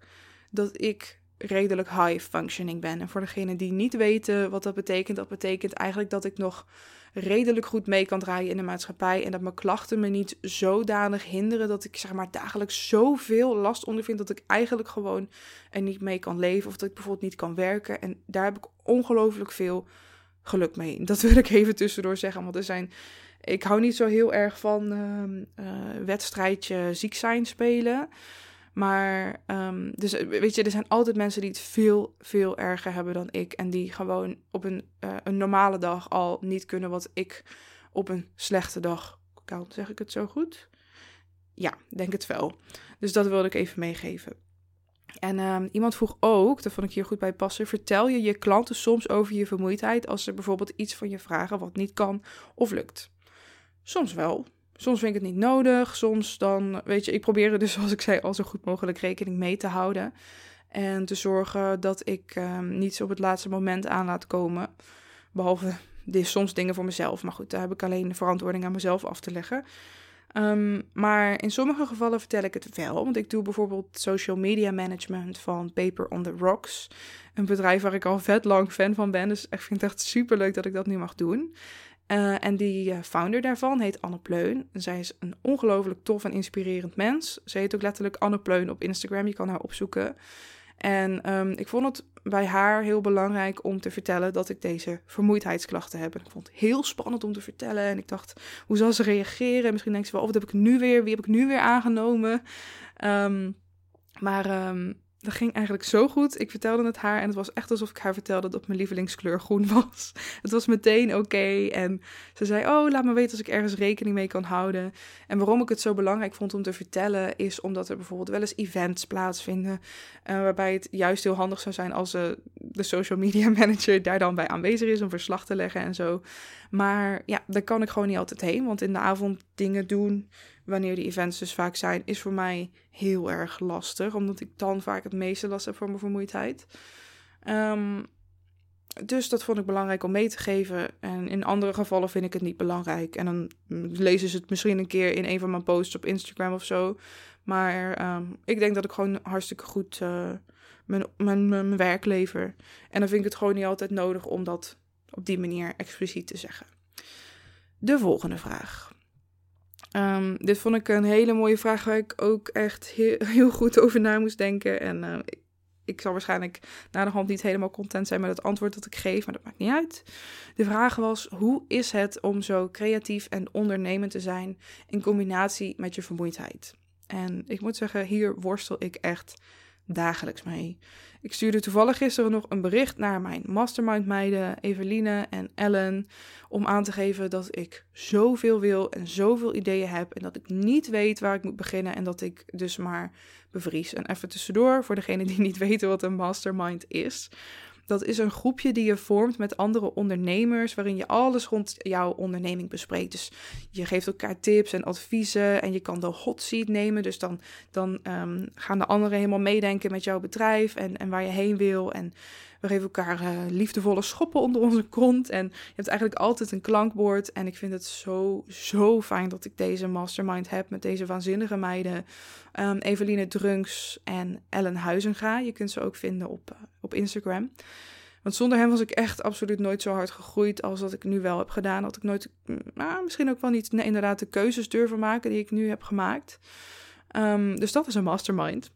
dat ik redelijk high functioning ben. En voor degenen die niet weten wat dat betekent, dat betekent eigenlijk dat ik nog redelijk goed mee kan draaien in de maatschappij. En dat mijn klachten me niet zodanig hinderen dat ik zeg maar dagelijks zoveel last ondervind dat ik eigenlijk gewoon er niet mee kan leven. Of dat ik bijvoorbeeld niet kan werken. En daar heb ik ongelooflijk veel geluk mee. Dat wil ik even tussendoor zeggen. Want er zijn. Ik hou niet zo heel erg van uh, wedstrijdje ziek zijn spelen. Maar, um, dus weet je, er zijn altijd mensen die het veel, veel erger hebben dan ik. En die gewoon op een, uh, een normale dag al niet kunnen wat ik op een slechte dag kan. Zeg ik het zo goed? Ja, denk het wel. Dus dat wilde ik even meegeven. En um, iemand vroeg ook, dat vond ik hier goed bij passen, vertel je je klanten soms over je vermoeidheid als ze bijvoorbeeld iets van je vragen wat niet kan of lukt? Soms wel. Soms vind ik het niet nodig. Soms dan, weet je, ik probeer er dus, zoals ik zei, al zo goed mogelijk rekening mee te houden. En te zorgen dat ik um, niets op het laatste moment aan laat komen. Behalve dit, soms dingen voor mezelf. Maar goed, daar heb ik alleen de verantwoording aan mezelf af te leggen. Um, maar in sommige gevallen vertel ik het wel. Want ik doe bijvoorbeeld social media management van Paper on the Rocks. Een bedrijf waar ik al vet lang fan van ben. Dus ik vind het echt super leuk dat ik dat nu mag doen. Uh, en die uh, founder daarvan heet Anne Pleun. Zij is een ongelooflijk tof en inspirerend mens. Ze heet ook letterlijk Anne Pleun op Instagram. Je kan haar opzoeken. En um, ik vond het bij haar heel belangrijk om te vertellen dat ik deze vermoeidheidsklachten heb. En ik vond het heel spannend om te vertellen. En ik dacht, hoe zal ze reageren? Misschien denkt ze wel, oh, wat heb ik nu weer? Wie heb ik nu weer aangenomen? Um, maar um, dat ging eigenlijk zo goed. Ik vertelde het haar en het was echt alsof ik haar vertelde dat mijn lievelingskleur groen was. Het was meteen oké. En ze zei: Oh, laat me weten als ik ergens rekening mee kan houden. En waarom ik het zo belangrijk vond om te vertellen, is omdat er bijvoorbeeld wel eens events plaatsvinden. Uh, waarbij het juist heel handig zou zijn als uh, de social media manager daar dan bij aanwezig is om verslag te leggen en zo. Maar ja, daar kan ik gewoon niet altijd heen. Want in de avond dingen doen wanneer die events dus vaak zijn, is voor mij heel erg lastig. Omdat ik dan vaak het meeste last heb van mijn vermoeidheid. Um, dus dat vond ik belangrijk om mee te geven. En in andere gevallen vind ik het niet belangrijk. En dan lezen ze het misschien een keer in een van mijn posts op Instagram of zo. Maar um, ik denk dat ik gewoon hartstikke goed uh, mijn, mijn, mijn werk lever. En dan vind ik het gewoon niet altijd nodig om dat op die manier expliciet te zeggen. De volgende vraag. Um, dit vond ik een hele mooie vraag waar ik ook echt heel, heel goed over na moest denken. En ik, ik, zal waarschijnlijk na de hand niet helemaal content zijn met het antwoord dat ik geef, maar dat maakt niet uit. De vraag was: hoe is het om zo creatief en ondernemend te zijn in combinatie met je vermoeidheid? En ik moet zeggen, hier worstel ik echt dagelijks mee. Ik stuurde toevallig gisteren nog een bericht naar mijn mastermind meiden, Eveline en Ellen, om aan te geven dat ik zoveel wil en zoveel ideeën heb en dat ik niet weet waar ik moet beginnen en dat ik dus maar bevries. En even tussendoor, voor degenen die niet weten wat een mastermind is. Dat is een groepje die je vormt met andere ondernemers, waarin je alles rond jouw onderneming bespreekt. Dus je geeft elkaar tips en adviezen en je kan de hot seat nemen. Dus dan, dan um, gaan de anderen helemaal meedenken met jouw bedrijf en, en waar je heen wil. En we geven elkaar uh, liefdevolle schoppen onder onze kont. En je hebt eigenlijk altijd een klankbord. En ik vind het zo, zo fijn dat ik deze mastermind heb met deze waanzinnige meiden. Um, Eveline Drunks en Ellen Huizenga. Je kunt ze ook vinden op, uh, op Instagram. Want zonder hem was ik echt absoluut nooit zo hard gegroeid als dat ik nu wel heb gedaan. Had ik nooit, nou, misschien ook wel niet inderdaad de keuzes durven maken die ik nu heb gemaakt. Um, dus dat is een mastermind.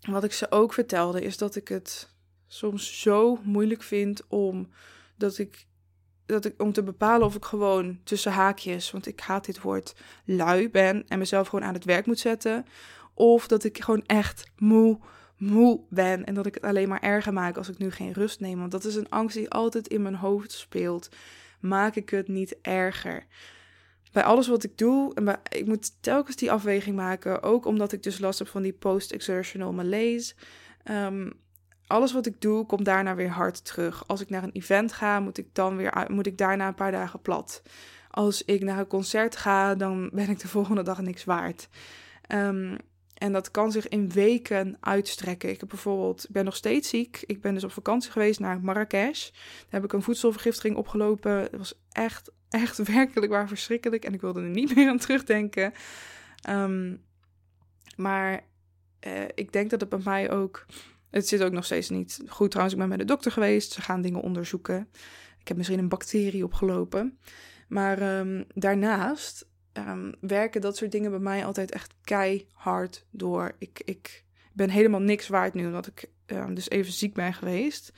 Wat ik ze ook vertelde is dat ik het soms zo moeilijk vind om dat ik dat ik om te bepalen of ik gewoon tussen haakjes, want ik haat dit woord, lui ben en mezelf gewoon aan het werk moet zetten. Of dat ik gewoon echt moe, moe ben en dat ik het alleen maar erger maak als ik nu geen rust neem. Want dat is een angst die altijd in mijn hoofd speelt. Maak ik het niet erger? Bij alles wat ik doe, en bij, ik moet telkens die afweging maken, ook omdat ik dus last heb van die post-exertional malaise. Um, alles wat ik doe, komt daarna weer hard terug. Als ik naar een event ga, moet ik dan weer moet ik daarna een paar dagen plat. Als ik naar een concert ga, dan ben ik de volgende dag niks waard. Um, en dat kan zich in weken uitstrekken. Ik heb bijvoorbeeld, ik ben nog steeds ziek. Ik ben dus op vakantie geweest naar Marrakesh. Daar heb ik een voedselvergiftiging opgelopen. Het was echt, echt werkelijk waar verschrikkelijk. En ik wilde er niet meer aan terugdenken. Ehm, maar uh, ik denk dat het bij mij ook. Het zit ook nog steeds niet goed. Trouwens, ik ben bij de dokter geweest. Ze gaan dingen onderzoeken. Ik heb misschien een bacterie opgelopen. Maar um, daarnaast um, werken dat soort dingen bij mij altijd echt keihard door. Ik, ik ben helemaal niks waard nu, omdat ik um, dus even ziek ben geweest.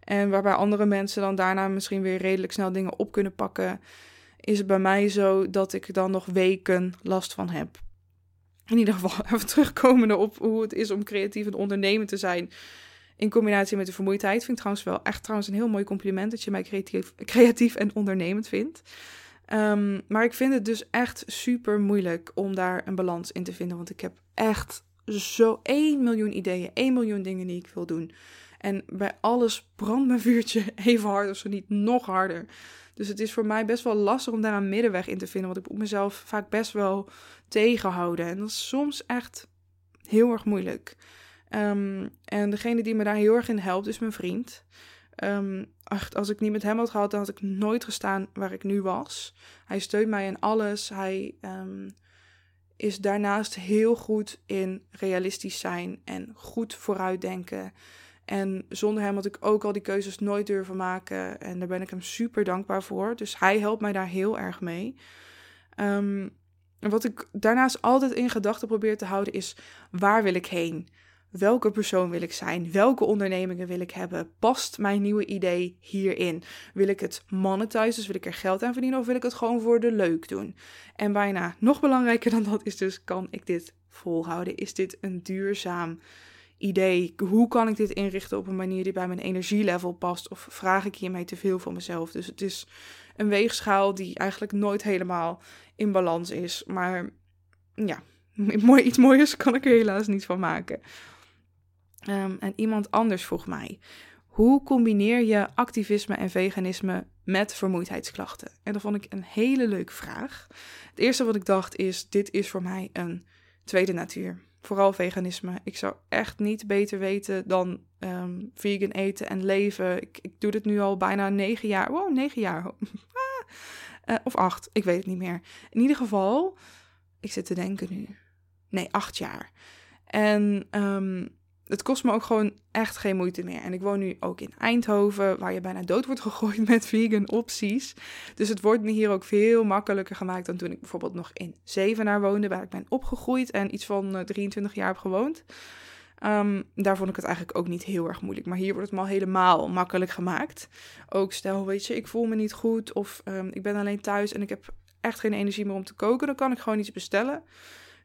En waarbij andere mensen dan daarna misschien weer redelijk snel dingen op kunnen pakken, is het bij mij zo dat ik dan nog weken last van heb. In ieder geval even terugkomende op hoe het is om creatief en ondernemen te zijn. In combinatie met de vermoeidheid vind ik trouwens wel echt trouwens een heel mooi compliment dat je mij creatief, creatief en ondernemend vindt. Um, maar ik vind het dus echt super moeilijk om daar een balans in te vinden. Want ik heb echt zo 1 miljoen ideeën, 1 miljoen dingen die ik wil doen. En bij alles brandt mijn vuurtje even hard, of zo niet nog harder. Dus het is voor mij best wel lastig om daar een middenweg in te vinden. Want ik moet mezelf vaak best wel tegenhouden. En dat is soms echt heel erg moeilijk. Um, en degene die me daar heel erg in helpt, is mijn vriend. Um, als ik niet met hem had gehad, dan had ik nooit gestaan waar ik nu was. Hij steunt mij in alles. Hij um, is daarnaast heel goed in realistisch zijn en goed vooruitdenken. En zonder hem had ik ook al die keuzes nooit durven maken. En daar ben ik hem super dankbaar voor. Dus hij helpt mij daar heel erg mee. En wat ik daarnaast altijd in gedachten probeer te houden is: waar wil ik heen? Welke persoon wil ik zijn? Welke ondernemingen wil ik hebben? Past mijn nieuwe idee hierin? Wil ik het monetizen, dus wil ik er geld aan verdienen of wil ik het gewoon voor de leuk doen? En bijna nog belangrijker dan dat is dus, kan ik dit volhouden? Is dit een duurzaam idee? Hoe kan ik dit inrichten op een manier die bij mijn energielevel past? Of vraag ik hiermee te veel van mezelf? Dus het is een weegschaal die eigenlijk nooit helemaal in balans is. Maar ja, mooi, iets mooiers kan ik er helaas niet van maken. Um, en iemand anders vroeg mij: hoe combineer je activisme en veganisme met vermoeidheidsklachten? En dat vond ik een hele leuke vraag. Het eerste wat ik dacht is: dit is voor mij een tweede natuur. Vooral veganisme. Ik zou echt niet beter weten dan um, vegan eten en leven. Ik, ik, doe dit nu al bijna negen jaar. Wow, negen jaar. uh, of acht, ik weet het niet meer. In ieder geval, ik zit te denken nu. Nee, acht jaar. En um, het kost me ook gewoon echt geen moeite meer. En ik woon nu ook in Eindhoven, waar je bijna dood wordt gegooid met vegan opties. Dus het wordt me hier ook veel makkelijker gemaakt dan toen ik bijvoorbeeld nog in Zevenaar woonde, waar ik ben opgegroeid en iets van 23 eh, jaar heb gewoond. Um, daar vond ik het eigenlijk ook niet heel erg moeilijk. Maar hier wordt het me al helemaal makkelijk gemaakt. Ook stel, weet je, ik voel me niet goed of um, ik ben alleen thuis en ik heb echt geen energie meer om te koken. Dan kan ik gewoon iets bestellen.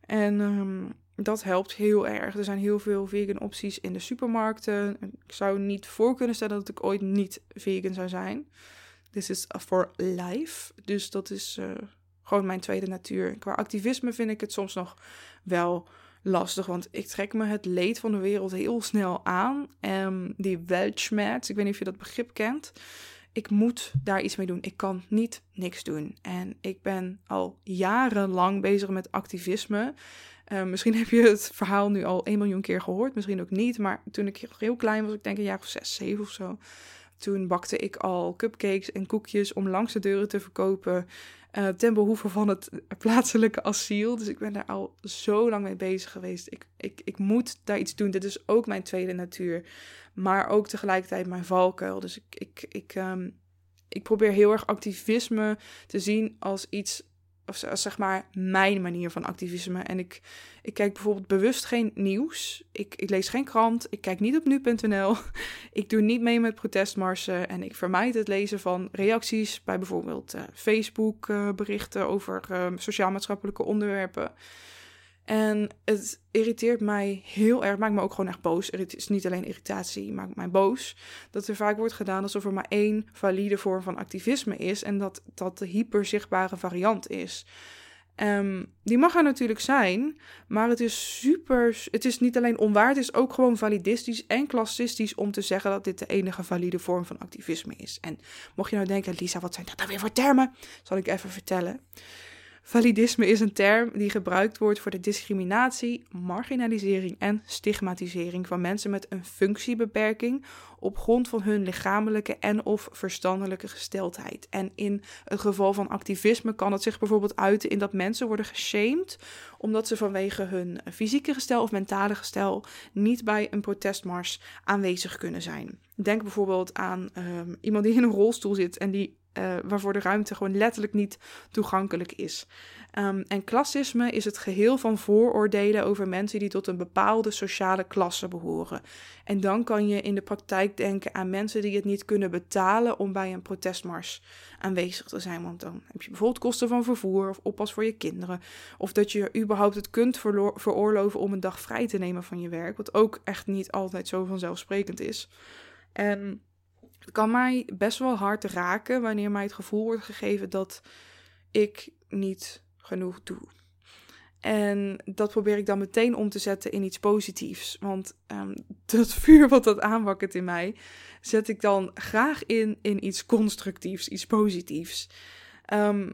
En um, dat helpt heel erg. Er zijn heel veel vegan opties in de supermarkten. Ik zou niet voor kunnen stellen dat ik ooit niet vegan zou zijn. This is for life. Dus dat is uh, gewoon mijn tweede natuur. Qua activisme vind ik het soms nog wel lastig. Want ik trek me het leed van de wereld heel snel aan. Um, die weltschmerz, ik weet niet of je dat begrip kent. Ik moet daar iets mee doen. Ik kan niet niks doen. En ik ben al jarenlang bezig met activisme. Uh, misschien heb je het verhaal nu al 1 miljoen keer gehoord, misschien ook niet. Maar toen ik heel klein was, ik denk een jaar of 6, 7 of zo. Toen bakte ik al cupcakes en koekjes om langs de deuren te verkopen. Uh, ten behoeve van het plaatselijke asiel. Dus ik ben daar al zo lang mee bezig geweest. Ik, ik, ik moet daar iets doen. Dit is ook mijn tweede natuur. Maar ook tegelijkertijd mijn valkuil. Dus ik, ik, ik, um, ik probeer heel erg activisme te zien als iets of zeg maar mijn manier van activisme. En ik, ik kijk bijvoorbeeld bewust geen nieuws. Ik, ik lees geen krant. Ik kijk niet op nu.nl. Ik doe niet mee met protestmarsen. En ik vermijd het lezen van reacties bij bijvoorbeeld uh, Facebook uh, berichten over uh, sociaal-maatschappelijke onderwerpen. En het irriteert mij heel erg, maakt me ook gewoon echt boos. Het is niet alleen irritatie, maakt mij boos. Dat er vaak wordt gedaan alsof er maar één valide vorm van activisme is. En dat dat de hyperzichtbare variant is. Um, die mag er natuurlijk zijn, maar het is super. Het is niet alleen onwaar, het is ook gewoon validistisch en klassistisch om te zeggen dat dit de enige valide vorm van activisme is. En mocht je nou denken, Lisa, wat zijn dat dan weer voor termen? Zal ik even vertellen. Validisme is een term die gebruikt wordt voor de discriminatie, marginalisering en stigmatisering van mensen met een functiebeperking op grond van hun lichamelijke en of verstandelijke gesteldheid. En in het geval van activisme kan het zich bijvoorbeeld uiten in dat mensen worden geshamed omdat ze vanwege hun fysieke gestel of mentale gestel niet bij een protestmars aanwezig kunnen zijn. Denk bijvoorbeeld aan um, iemand die in een rolstoel zit en die uh, waarvoor de ruimte gewoon letterlijk niet toegankelijk is. Um, en klassisme is het geheel van vooroordelen over mensen die tot een bepaalde sociale klasse behoren. En dan kan je in de praktijk denken aan mensen die het niet kunnen betalen om bij een protestmars aanwezig te zijn. Want dan heb je bijvoorbeeld kosten van vervoer of oppas voor je kinderen. Of dat je überhaupt het kunt veroorloven om een dag vrij te nemen van je werk. Wat ook echt niet altijd zo vanzelfsprekend is. En het kan mij best wel hard raken wanneer mij het gevoel wordt gegeven dat ik niet genoeg doe. En dat probeer ik dan meteen om te zetten in iets positiefs. Want um, dat vuur wat dat aanwakkert in mij, zet ik dan graag in in iets constructiefs, iets positiefs. Um,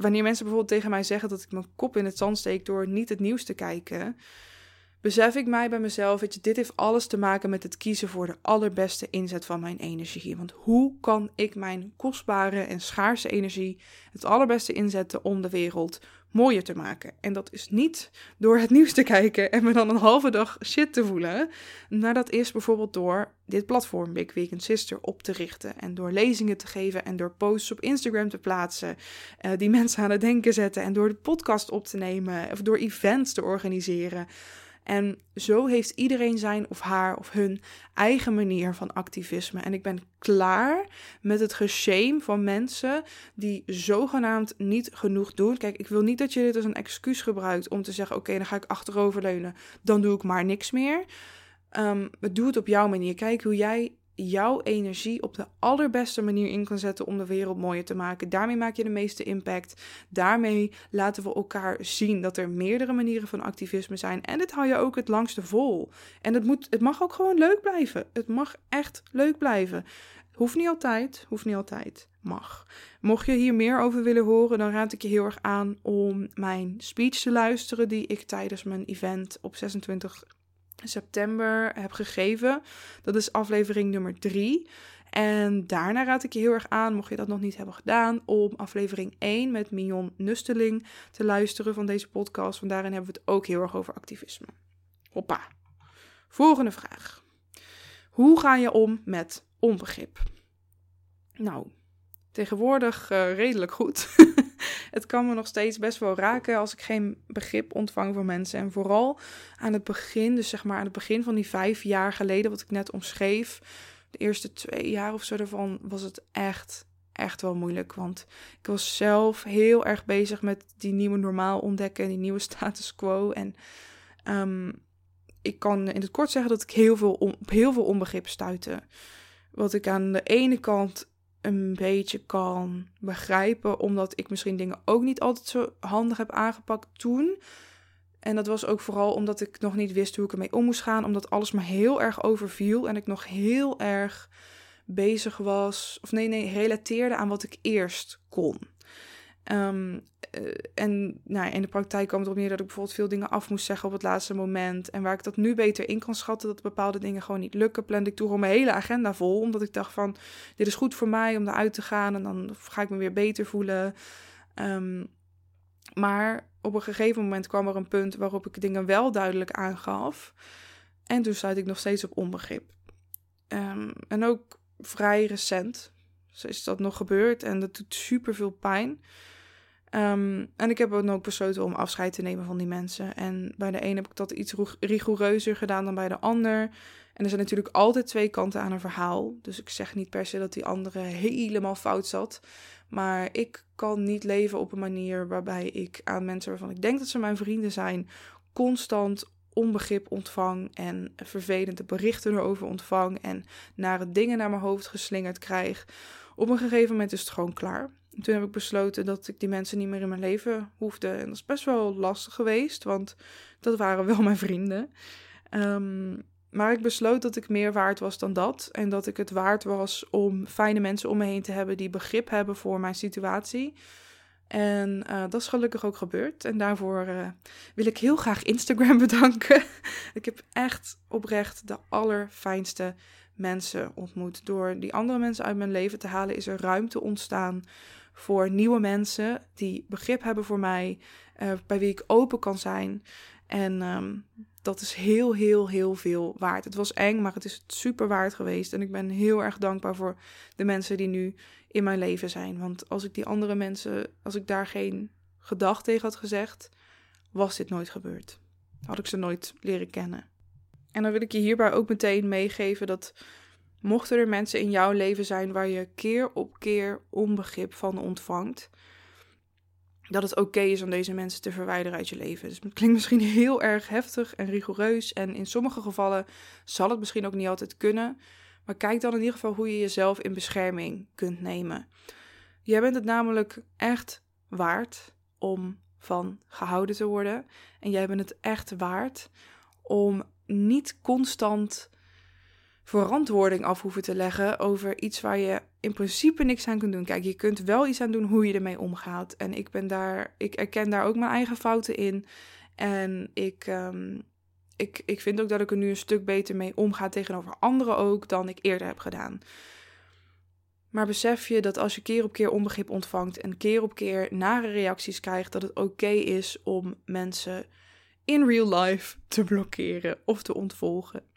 wanneer mensen bijvoorbeeld tegen mij zeggen dat ik mijn kop in het zand steek door niet het nieuws te kijken, besef ik mij bij mezelf, weet dit heeft alles te maken met het kiezen voor de allerbeste inzet van mijn energie. Want hoe kan ik mijn kostbare en schaarse energie het allerbeste inzetten om de wereld mooier te maken? En dat is niet door het nieuws te kijken en me dan een halve dag shit te voelen. Maar dat is bijvoorbeeld door dit platform Big Weekend Sister op te richten. En door lezingen te geven en door posts op Instagram te plaatsen. Uh, die mensen aan het denken zetten. En door de podcast op te nemen. Of door events te organiseren. En zo heeft iedereen zijn of haar of hun eigen manier van activisme. En ik ben klaar met het geshame van mensen die zogenaamd niet genoeg doen. Kijk, ik wil niet dat je dit als een excuus gebruikt om te zeggen: oké, dan ga ik achteroverleunen, dan doe ik maar niks meer. Um, doe het op jouw manier. Kijk hoe jij jouw energie op de allerbeste manier in kan zetten om de wereld mooier te maken. Daarmee maak je de meeste impact. Daarmee laten we elkaar zien dat er meerdere manieren van activisme zijn. En dit hou je ook het langste vol. En het, moet, het mag ook gewoon leuk blijven. Het mag echt leuk blijven. Hoeft niet altijd, hoeft niet altijd. Mag. Mocht je hier meer over willen horen, dan raad ik je heel erg aan om mijn speech te luisteren die ik tijdens mijn event op 26 september heb gegeven. Dat is aflevering nummer 3. En daarna raad ik je heel erg aan, mocht je dat nog niet hebben gedaan, om aflevering 1 met Mion Nusteling te luisteren van deze podcast. Want daarin hebben we het ook heel erg over activisme. Hoppa. Volgende vraag. Hoe ga je om met onbegrip? Nou, tegenwoordig uh, redelijk goed. het kan me nog steeds best wel raken als ik geen begrip ontvang van mensen. En vooral aan het begin, dus zeg maar aan het begin van die vijf jaar geleden, wat ik net omschreef, de eerste twee jaar of zo daarvan, was het echt, echt wel moeilijk. Want ik was zelf heel erg bezig met die nieuwe normaal ontdekken en die nieuwe status quo. En um, ik kan in het kort zeggen dat ik heel veel op heel veel onbegrip stuitte. Wat ik aan de ene kant een beetje kan begrijpen, omdat ik misschien dingen ook niet altijd zo handig heb aangepakt toen. En dat was ook vooral omdat ik nog niet wist hoe ik ermee om moest gaan, omdat alles me heel erg overviel en ik nog heel erg bezig was, of nee, nee, relateerde aan wat ik eerst kon. Um, uh, en nou, in de praktijk kwam het erop neer dat ik bijvoorbeeld veel dingen af moest zeggen op het laatste moment. En waar ik dat nu beter in kan schatten, dat bepaalde dingen gewoon niet lukken, plande ik toen gewoon mijn hele agenda vol. Omdat ik dacht van, dit is goed voor mij om eruit te gaan en dan ga ik me weer beter voelen. Um, maar op een gegeven moment kwam er een punt waarop ik dingen wel duidelijk aangaf. En toen sluit ik nog steeds op onbegrip. Um, en ook vrij recent is dat nog gebeurd en dat doet super veel pijn. Um, en ik heb ook besloten om afscheid te nemen van die mensen. En bij de een heb ik dat iets rigoureuzer gedaan dan bij de ander. En er zijn natuurlijk altijd twee kanten aan een verhaal. Dus ik zeg niet per se dat die andere helemaal fout zat. Maar ik kan niet leven op een manier waarbij ik aan mensen waarvan ik denk dat ze mijn vrienden zijn, constant onbegrip ontvang en vervelende berichten erover ontvang en nare dingen naar mijn hoofd geslingerd krijg. Op een gegeven moment is het gewoon klaar toen heb ik besloten dat ik die mensen niet meer in mijn leven hoefde. En dat is best wel lastig geweest, want dat waren wel mijn vrienden. Um, maar ik besloot dat ik meer waard was dan dat. En dat ik het waard was om fijne mensen om me heen te hebben die begrip hebben voor mijn situatie. En uh, dat is gelukkig ook gebeurd. En daarvoor uh, wil ik heel graag Instagram bedanken. ik heb echt oprecht de allerfijnste mensen ontmoet. Door die andere mensen uit mijn leven te halen, is er ruimte ontstaan voor nieuwe mensen die begrip hebben voor mij, uh, bij wie ik open kan zijn. En um, dat is heel, heel, heel veel waard. Het was eng, maar het is super waard geweest. En ik ben heel erg dankbaar voor de mensen die nu in mijn leven zijn. Want als ik die andere mensen, als ik daar geen gedag tegen had gezegd, was dit nooit gebeurd. Had ik ze nooit leren kennen. En dan wil ik je hierbij ook meteen meegeven dat mochten er mensen in jouw leven zijn waar je keer op keer onbegrip van ontvangt, dat het oké is om deze mensen te verwijderen uit je leven. Dus het klinkt misschien heel erg heftig en rigoureus. En in sommige gevallen zal het misschien ook niet altijd kunnen. Maar kijk dan in ieder geval hoe je jezelf in bescherming kunt nemen. Jij bent het namelijk echt waard om van gehouden te worden. En jij bent het echt waard om niet constant verantwoording af hoeven te leggen over iets waar je in principe niks aan kunt doen. Kijk, je kunt wel iets aan doen hoe je ermee omgaat. En ik ben daar, ik erken daar ook mijn eigen fouten in. En ik, um, ik, ik vind ook dat ik er nu een stuk beter mee omga tegenover anderen ook dan ik eerder heb gedaan. Maar besef je dat als je keer op keer onbegrip ontvangt en keer op keer nare reacties krijgt, dat het oké is om mensen in real life te blokkeren of te ontvolgen.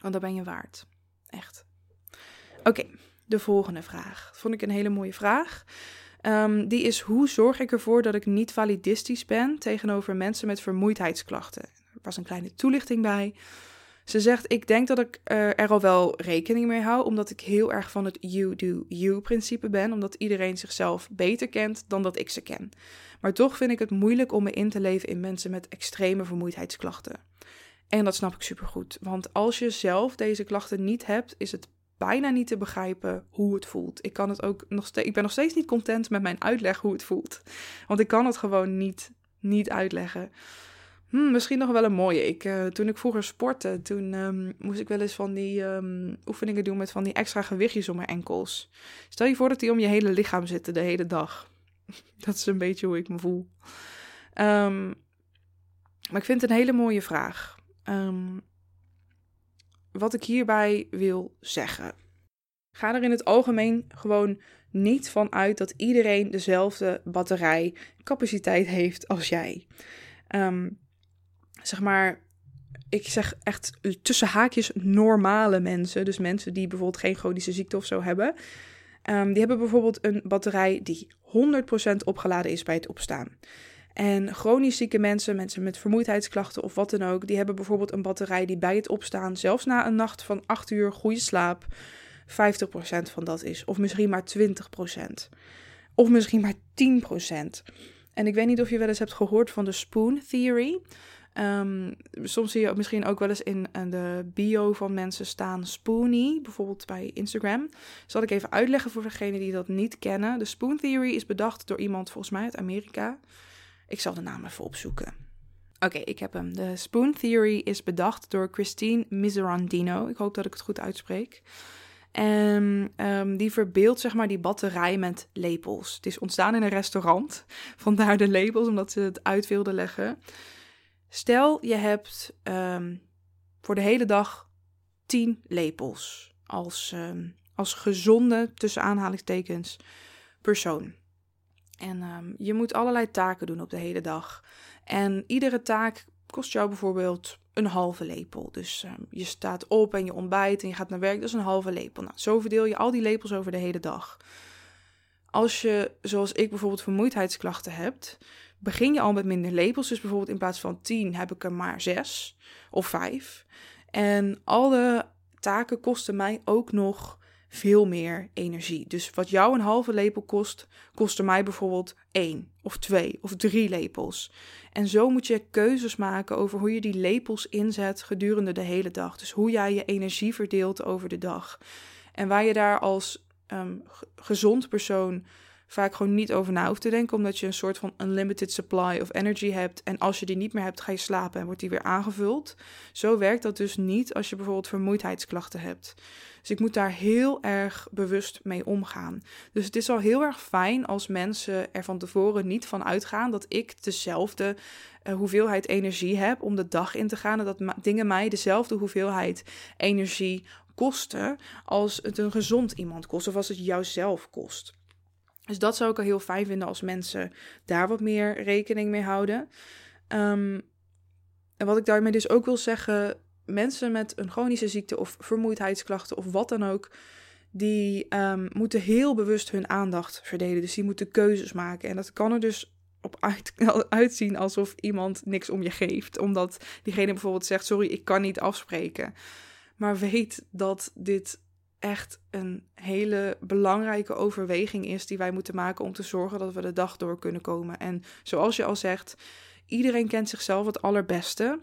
Want dat ben je waard. Echt. Oké, de volgende vraag. Dat vond ik een hele mooie vraag. Um, die is: hoe zorg ik ervoor dat ik niet validistisch ben tegenover mensen met vermoeidheidsklachten? Er was een kleine toelichting bij. Ze zegt: Ik denk dat ik uh, er al wel rekening mee hou, omdat ik heel erg van het you do you principe ben, omdat iedereen zichzelf beter kent dan dat ik ze ken. Maar toch vind ik het moeilijk om me in te leven in mensen met extreme vermoeidheidsklachten. En dat snap ik supergoed. Want als je zelf deze klachten niet hebt, is het bijna niet te begrijpen hoe het voelt. Ik, kan het ook nog ik ben nog steeds niet content met mijn uitleg hoe het voelt. Want ik kan het gewoon niet, niet uitleggen. Hm, misschien nog wel een mooie. Ik, uh, toen ik vroeger sportte, toen um, moest ik wel eens van die um, oefeningen doen met van die extra gewichtjes om mijn enkels. Stel je voor dat die om je hele lichaam zitten de hele dag. dat is een beetje hoe ik me voel. Um, maar ik vind het een hele mooie vraag. Um, wat ik hierbij wil zeggen. Ga er in het algemeen gewoon niet van uit dat iedereen dezelfde batterijcapaciteit heeft als jij. Um, zeg maar, ik zeg echt tussen haakjes normale mensen. Dus mensen die bijvoorbeeld geen chronische ziekte of zo hebben. Um, die hebben bijvoorbeeld een batterij die 100% opgeladen is bij het opstaan. En chronisch zieke mensen, mensen met vermoeidheidsklachten of wat dan ook, die hebben bijvoorbeeld een batterij die bij het opstaan, zelfs na een nacht van 8 uur goede slaap, 50% van dat is. Of misschien maar 20%. Of misschien maar 10%. En ik weet niet of je wel eens hebt gehoord van de Spoon Theory. Um, soms zie je misschien ook wel eens in de bio van mensen staan Spoony, bijvoorbeeld bij Instagram. Zal ik even uitleggen voor degenen die dat niet kennen. De Spoon Theory is bedacht door iemand volgens mij uit Amerika. Ik zal de naam even opzoeken. Oké, ik heb hem. De Spoon Theory is bedacht door Christine Miserandino. Ik hoop dat ik het goed uitspreek. En um, die verbeeldt zeg maar die batterij met lepels. Het is ontstaan in een restaurant. Vandaar de lepels, omdat ze het uit wilden leggen. Stel, je hebt um, voor de hele dag 10 lepels. Als, um, als gezonde, tussen aanhalingstekens, persoon. En um, je moet allerlei taken doen op de hele dag. En iedere taak kost jou bijvoorbeeld een halve lepel. Dus um, je staat op en je ontbijt en je gaat naar werk, dat is een halve lepel. Nou, zo verdeel je al die lepels over de hele dag. Als je, zoals ik bijvoorbeeld, vermoeidheidsklachten hebt, begin je al met minder lepels. Dus bijvoorbeeld in plaats van 10 heb ik er maar 6 of 5. En alle taken kosten mij ook nog veel meer energie. Dus wat jou een halve lepel kost, kostte mij bijvoorbeeld één of twee of drie lepels. En zo moet je keuzes maken over hoe je die lepels inzet gedurende de hele dag. Dus hoe jij je energie verdeelt over de dag. En waar je daar als um, gezond persoon vaak gewoon niet over na hoeft te denken, omdat je een soort van unlimited supply of energy hebt. En als je die niet meer hebt, ga je slapen en wordt die weer aangevuld. Zo werkt dat dus niet als je bijvoorbeeld vermoeidheidsklachten hebt. Dus ik moet daar heel erg bewust mee omgaan. Dus het is al heel erg fijn als mensen er van tevoren niet van uitgaan dat ik dezelfde uh, hoeveelheid energie heb om de dag in te gaan. En dat dingen mij dezelfde hoeveelheid energie kosten als het een gezond iemand kost of als het jouzelf kost. Dus dat zou ik al heel fijn vinden als mensen daar wat meer rekening mee houden. Um, en wat ik daarmee dus ook wil zeggen, mensen met een chronische ziekte of vermoeidheidsklachten of wat dan ook, die um, moeten heel bewust hun aandacht verdelen. Dus die moeten keuzes maken. En dat kan er dus op uit, uitzien alsof iemand niks om je geeft. Omdat diegene bijvoorbeeld zegt: Sorry, ik kan niet afspreken. Maar weet dat dit echt een hele belangrijke overweging is die wij moeten maken om te zorgen dat we de dag door kunnen komen. En zoals je al zegt, iedereen kent zichzelf het allerbeste.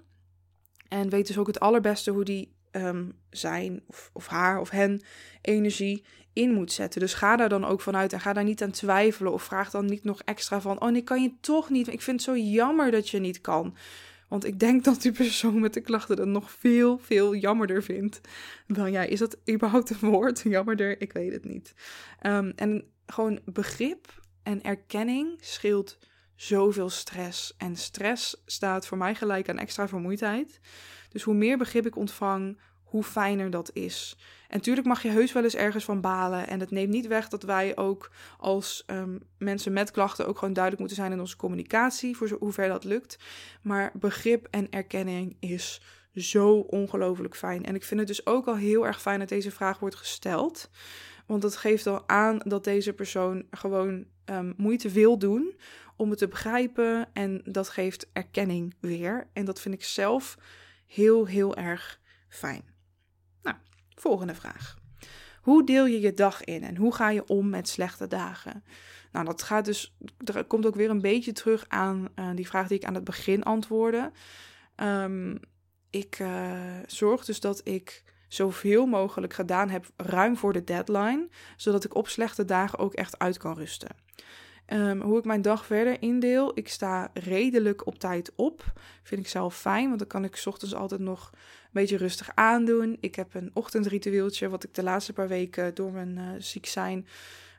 En weet dus ook het allerbeste hoe die um, zijn of, of haar of hen energie in moet zetten. Dus ga daar dan ook vanuit en ga daar niet aan twijfelen. Of vraag dan niet nog extra van: Oh, nee, kan je toch niet? Ik vind het zo jammer dat je niet kan. Want ik denk dat die persoon met de klachten dat nog veel, veel jammerder vindt dan jij. Is dat überhaupt een woord? Jammerder? Ik weet het niet. Um, en gewoon begrip en erkenning scheelt zoveel stress. En stress staat voor mij gelijk aan extra vermoeidheid. Dus hoe meer begrip ik ontvang, hoe fijner dat is. En natuurlijk mag je heus wel eens ergens van balen. En het neemt niet weg dat wij ook als um, mensen met klachten ook gewoon duidelijk moeten zijn in onze communicatie, voor hoever dat lukt. Maar begrip en erkenning is zo ongelooflijk fijn. En ik vind het dus ook al heel erg fijn dat deze vraag wordt gesteld. Want dat geeft al aan dat deze persoon gewoon um, moeite wil doen om het te begrijpen. En dat geeft erkenning weer. En dat vind ik zelf heel, heel erg fijn. Volgende vraag. Hoe deel je je dag in en hoe ga je om met slechte dagen? Nou, dat gaat dus, er komt ook weer een beetje terug aan uh, die vraag die ik aan het begin antwoordde. Um, ik uh, zorg dus dat ik zoveel mogelijk gedaan heb ruim voor de deadline, zodat ik op slechte dagen ook echt uit kan rusten. Um, hoe ik mijn dag verder indeel. Ik sta redelijk op tijd op. Vind ik zelf fijn, want dan kan ik ochtends altijd nog beetje rustig aandoen. Ik heb een ochtendritueeltje, wat ik de laatste paar weken door mijn uh, ziek zijn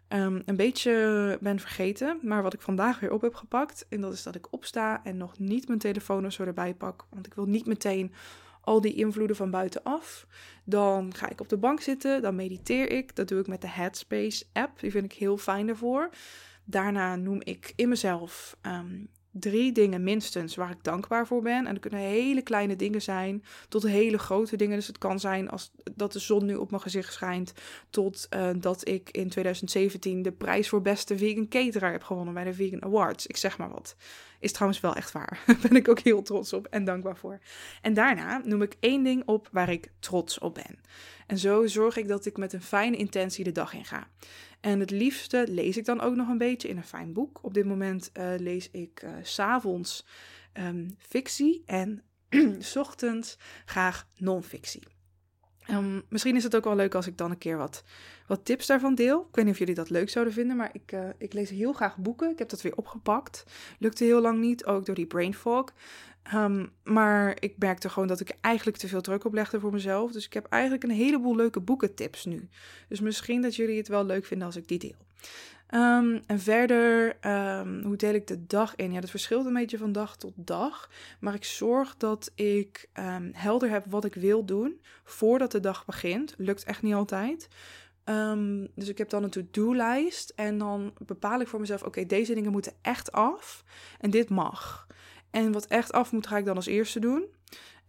um, een beetje ben vergeten. Maar wat ik vandaag weer op heb gepakt. En dat is dat ik opsta en nog niet mijn telefoon of zo erbij pak. Want ik wil niet meteen al die invloeden van buitenaf. Dan ga ik op de bank zitten, dan mediteer ik. Dat doe ik met de Headspace app. Die vind ik heel fijn daarvoor. Daarna noem ik in mezelf um, drie dingen minstens waar ik dankbaar voor ben. En dat kunnen hele kleine dingen zijn tot hele grote dingen. Dus het kan zijn als dat de zon nu op mijn gezicht schijnt, tot uh, dat ik in 2017 de prijs voor beste vegan caterer heb gewonnen bij de Vegan Awards. Ik zeg maar wat. Is trouwens wel echt waar. Daar ben ik ook heel trots op en dankbaar voor. En daarna noem ik één ding op waar ik trots op ben. En zo zorg ik dat ik met een fijne intentie de dag in ga. En het liefste lees ik dan ook nog een beetje in een fijn boek. Op dit moment uh, lees ik uh, s'avonds um, fictie en s ochtends graag non-fictie. Um, misschien is het ook wel leuk als ik dan een keer wat, wat tips daarvan deel. Ik weet niet of jullie dat leuk zouden vinden, maar ik, uh, ik lees heel graag boeken. Ik heb dat weer opgepakt. Lukte heel lang niet, ook door die brain fog. Um, maar ik merkte gewoon dat ik eigenlijk te veel druk oplegde voor mezelf. Dus ik heb eigenlijk een heleboel leuke boekentips nu. Dus misschien dat jullie het wel leuk vinden als ik die deel. Um, en verder, um, hoe deel ik de dag in? Ja, dat verschilt een beetje van dag tot dag. Maar ik zorg dat ik um, helder heb wat ik wil doen voordat de dag begint. Lukt echt niet altijd. Dus ik heb dan een to-do-lijst en dan bepaal ik voor mezelf: oké, deze dingen moeten echt af en dit mag. En wat echt af moet, ga ik dan als eerste doen.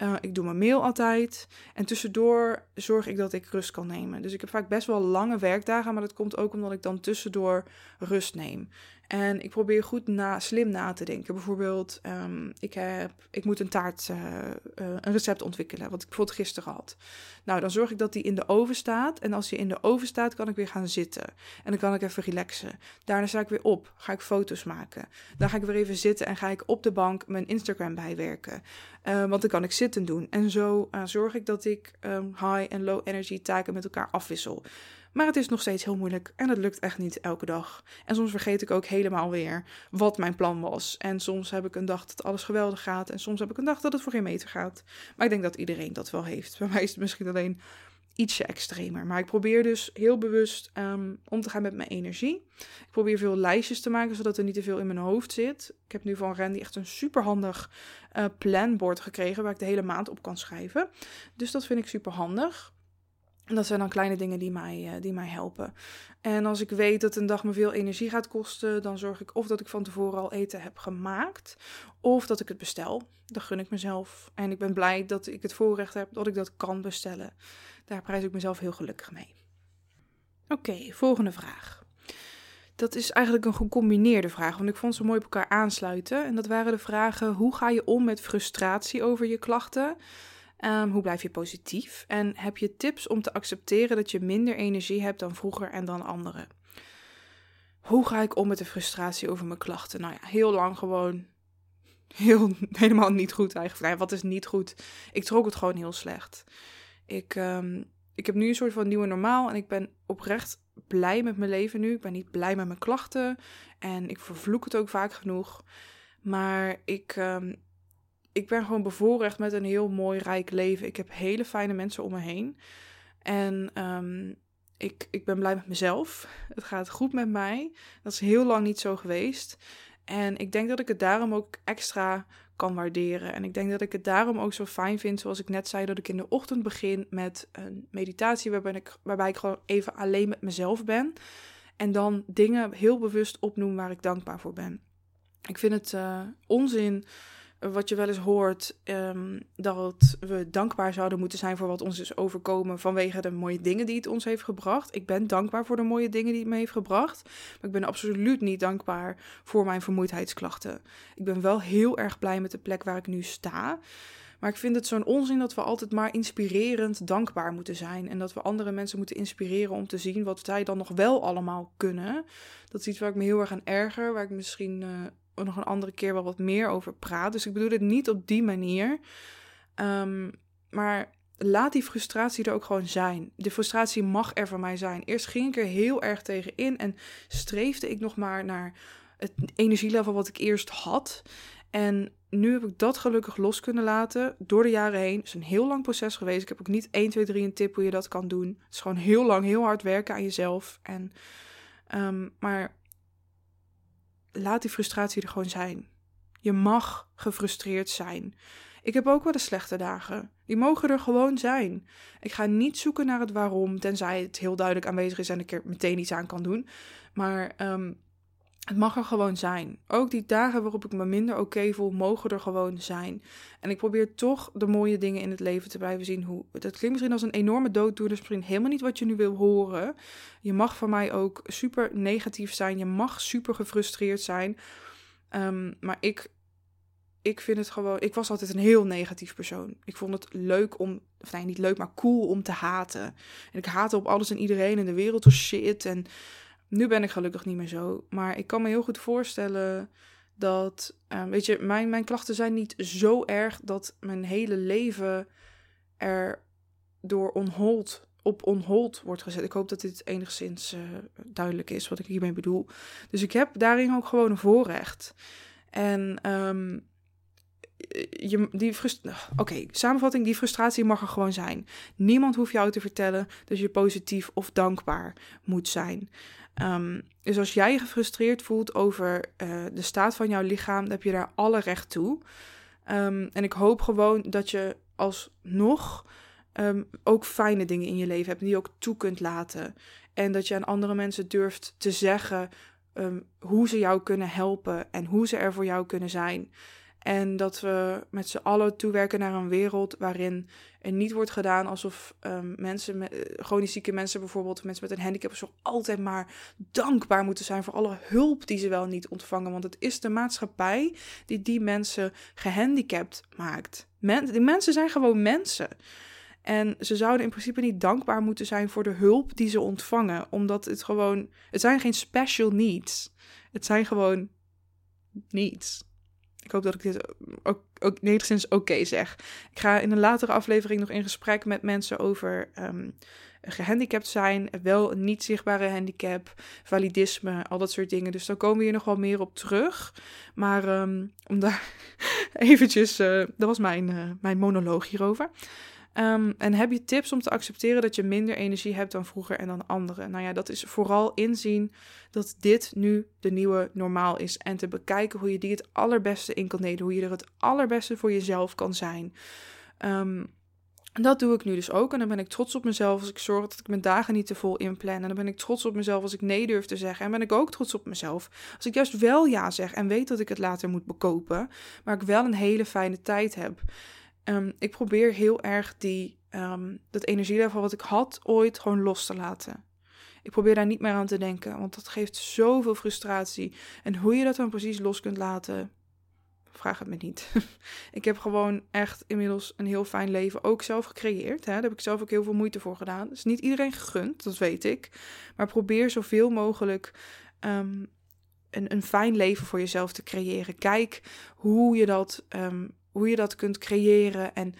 Uh, ik doe mijn mail altijd. En tussendoor zorg ik dat ik rust kan nemen. Dus ik heb vaak best wel lange werkdagen, maar dat komt ook omdat ik dan tussendoor rust neem. En ik probeer goed na, slim na te denken. Bijvoorbeeld, um, ik, heb, ik moet een taart, uh, uh, een recept ontwikkelen, wat ik bijvoorbeeld gisteren had. Nou, dan zorg ik dat die in de oven staat. En als die in de oven staat, kan ik weer gaan zitten. En dan kan ik even relaxen. Daarna sta ik weer op, ga ik foto's maken. Dan ga ik weer even zitten en ga ik op de bank mijn Instagram bijwerken. Uh, want dan kan ik zitten doen. En zo zorg ik dat ik um, high en low energy taken met elkaar afwissel. Maar het is nog steeds heel moeilijk en het lukt echt niet elke dag. En soms vergeet ik ook helemaal weer wat mijn plan was. En soms heb ik een dag dat alles geweldig gaat en soms heb ik een dag dat het voor geen meter gaat. Maar ik denk dat iedereen dat wel heeft. Bij mij is het misschien alleen ietsje extremer. Maar ik probeer dus heel bewust ehm, om te gaan met mijn energie. Ik probeer veel lijstjes te maken, zodat er niet te veel in mijn hoofd zit. Ik heb nu van Randy echt een superhandig uh, planbord gekregen, waar ik de hele maand op kan schrijven. Dus dat vind ik super handig. En dat zijn dan kleine dingen die mij, uh, die mij helpen. En als ik weet dat een dag me veel energie gaat kosten, dan zorg ik of dat ik van tevoren al eten heb gemaakt, of dat ik het bestel. Dat gun ik mezelf. En ik ben blij dat ik het voorrecht heb dat ik dat kan bestellen. Daar prijs ik mezelf heel gelukkig mee. Oké, volgende vraag. Dat is eigenlijk een gecombineerde vraag, want ik vond ze mooi op elkaar aansluiten. En dat waren de vragen: hoe ga je om met frustratie over je klachten? Um, hoe blijf je positief? En heb je tips om te accepteren dat je minder energie hebt dan vroeger en dan anderen? Hoe ga ik om met de frustratie over mijn klachten? Nou ja, heel lang gewoon heel, helemaal niet goed eigenlijk. Nee, wat is niet goed? Ik trok het gewoon heel slecht. Ik, um, ik heb nu een soort van nieuwe normaal en ik ben oprecht blij met mijn leven nu. Ik ben niet blij met mijn klachten en ik vervloek het ook vaak genoeg. Maar ik, um, ik ben gewoon bevoorrecht met een heel mooi, rijk leven. Ik heb hele fijne mensen om me heen. En um, ik, ik ben blij met mezelf. Het gaat goed met mij. Dat is heel lang niet zo geweest. En ik denk dat ik het daarom ook extra kan waarderen. En ik denk dat ik het daarom ook zo fijn vind, zoals ik net zei, dat ik in de ochtend begin met een meditatie waarbij ik, waarbij ik gewoon even alleen met mezelf ben. En dan dingen heel bewust opnoem waar ik dankbaar voor ben. Ik vind het uh, onzin wat je wel eens hoort, um, dat we dankbaar zouden moeten zijn voor wat ons is overkomen vanwege de mooie dingen die het ons heeft gebracht. Ik ben dankbaar voor de mooie dingen die het me heeft gebracht, maar ik ben absoluut niet dankbaar voor mijn vermoeidheidsklachten. Ik ben wel heel erg blij met de plek waar ik nu sta. Maar ik vind het zo'n onzin dat we altijd maar inspirerend dankbaar moeten zijn. En dat we andere mensen moeten inspireren om te zien wat zij dan nog wel allemaal kunnen. Dat is iets waar ik me heel erg aan erger. Waar ik misschien uh, nog een andere keer wel wat meer over praat. Dus ik bedoel het niet op die manier. Um, maar laat die frustratie er ook gewoon zijn. De frustratie mag er van mij zijn. Eerst ging ik er heel erg tegen in en streefde ik nog maar naar het energielevel wat ik eerst had. En nu heb ik dat gelukkig los kunnen laten door de jaren heen. Het is een heel lang proces geweest. Ik heb ook niet 1, 2, 3 een tip hoe je dat kan doen. Het is gewoon heel lang, heel hard werken aan jezelf. En, um, maar laat die frustratie er gewoon zijn. Je mag gefrustreerd zijn. Ik heb ook wel de slechte dagen. Die mogen er gewoon zijn. Ik ga niet zoeken naar het waarom, tenzij het heel duidelijk aanwezig is en ik er meteen iets aan kan doen. Maar um, het mag er gewoon zijn. Ook die dagen waarop ik me minder oké voel, mogen er gewoon zijn. En ik probeer toch de mooie dingen in het leven te blijven zien. Hoe, dat klinkt misschien als een enorme dooddoener, dus misschien helemaal niet wat je nu wil horen. Je mag van mij ook super negatief zijn. Je mag super gefrustreerd zijn. Um, maar ik, ik vind het gewoon. Ik was altijd een heel negatief persoon. Ik vond het leuk om. Nee, niet leuk, maar cool om te haten. En ik haatte op alles en iedereen. En de wereld was shit. En nu ben ik gelukkig niet meer zo. Maar ik kan me heel goed voorstellen dat, uh, weet je, mijn, mijn klachten zijn niet zo erg dat mijn hele leven er door onhold, op onhold wordt gezet. Ik hoop dat dit enigszins uh, duidelijk is wat ik hiermee bedoel. Dus ik heb daarin ook gewoon een voorrecht. En um, je, die Oké, samenvatting, die frustratie mag er gewoon zijn. Niemand hoeft jou te vertellen dat je positief of dankbaar moet zijn. Um, dus als jij je gefrustreerd voelt over uh, de staat van jouw lichaam, dan heb je daar alle recht toe. Um, en ik hoop gewoon dat je alsnog um, ook fijne dingen in je leven hebt die je ook toe kunt laten. En dat je aan andere mensen durft te zeggen hoe ze jou kunnen helpen en hoe ze er voor jou kunnen zijn. En dat we met z'n allen toewerken naar een wereld waarin er niet wordt gedaan alsof um, mensen, met, eh, chronisch zieke mensen bijvoorbeeld, mensen met een handicap, zo altijd maar dankbaar moeten zijn voor alle hulp die ze wel niet ontvangen. Want het is de maatschappij die die mensen gehandicapt maakt. Die mensen zijn gewoon mensen. En ze zouden in principe niet dankbaar moeten zijn voor de hulp die ze ontvangen, omdat het gewoon, het zijn geen special needs. Het zijn gewoon needs. Ik hoop dat ik dit ook, ook enigszins oké zeg. Ik ga in een latere aflevering nog in gesprek met mensen over um, gehandicapt zijn, wel een niet zichtbare handicap, validisme, al dat soort dingen. Dus daar komen we hier nog wel meer op terug. Maar um, om daar eventjes, uh, dat was mijn, uh, mijn monoloog hierover. Um, en heb je tips om te accepteren dat je minder energie hebt dan vroeger en dan anderen? Nou ja, dat is vooral inzien dat dit nu de nieuwe normaal is. En te bekijken hoe je die het allerbeste in kan delen. Hoe je er het allerbeste voor jezelf kan zijn. Um, dat doe ik nu dus ook. En dan ben ik trots op mezelf als ik zorg dat ik mijn dagen niet te vol inplan. En dan ben ik trots op mezelf als ik nee durf te zeggen. En ben ik ook trots op mezelf als ik juist wel ja zeg en weet dat ik het later moet bekopen. Maar ik wel een hele fijne tijd heb. Um, ik probeer heel erg die, um, dat energielevel wat ik had ooit gewoon los te laten. Ik probeer daar niet meer aan te denken, want dat geeft zoveel frustratie. En hoe je dat dan precies los kunt laten, vraag het me niet. ik heb gewoon echt inmiddels een heel fijn leven ook zelf gecreëerd. Hè? Daar heb ik zelf ook heel veel moeite voor gedaan. is niet iedereen gegund, dat weet ik. Maar probeer zoveel mogelijk um, een, een fijn leven voor jezelf te creëren. Kijk hoe je dat, hoe je dat kunt creëren. En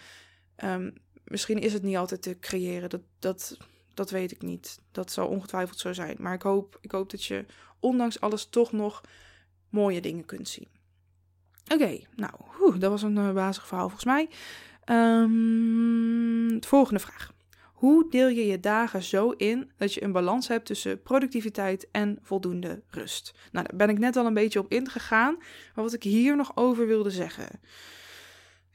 um, misschien is het niet altijd te creëren. Dat, dat, dat weet ik niet. Dat zal ongetwijfeld zo zijn. Maar ik hoop, ik hoop dat je ondanks alles toch nog mooie dingen kunt zien. Oké, nou, dat was een uh, verhaal volgens mij. Um, volgende vraag. Hoe deel je je dagen zo in dat je een balans hebt tussen productiviteit en voldoende rust? Nou, daar ben ik net al een beetje op ingegaan, maar wat ik hier nog over wilde zeggen.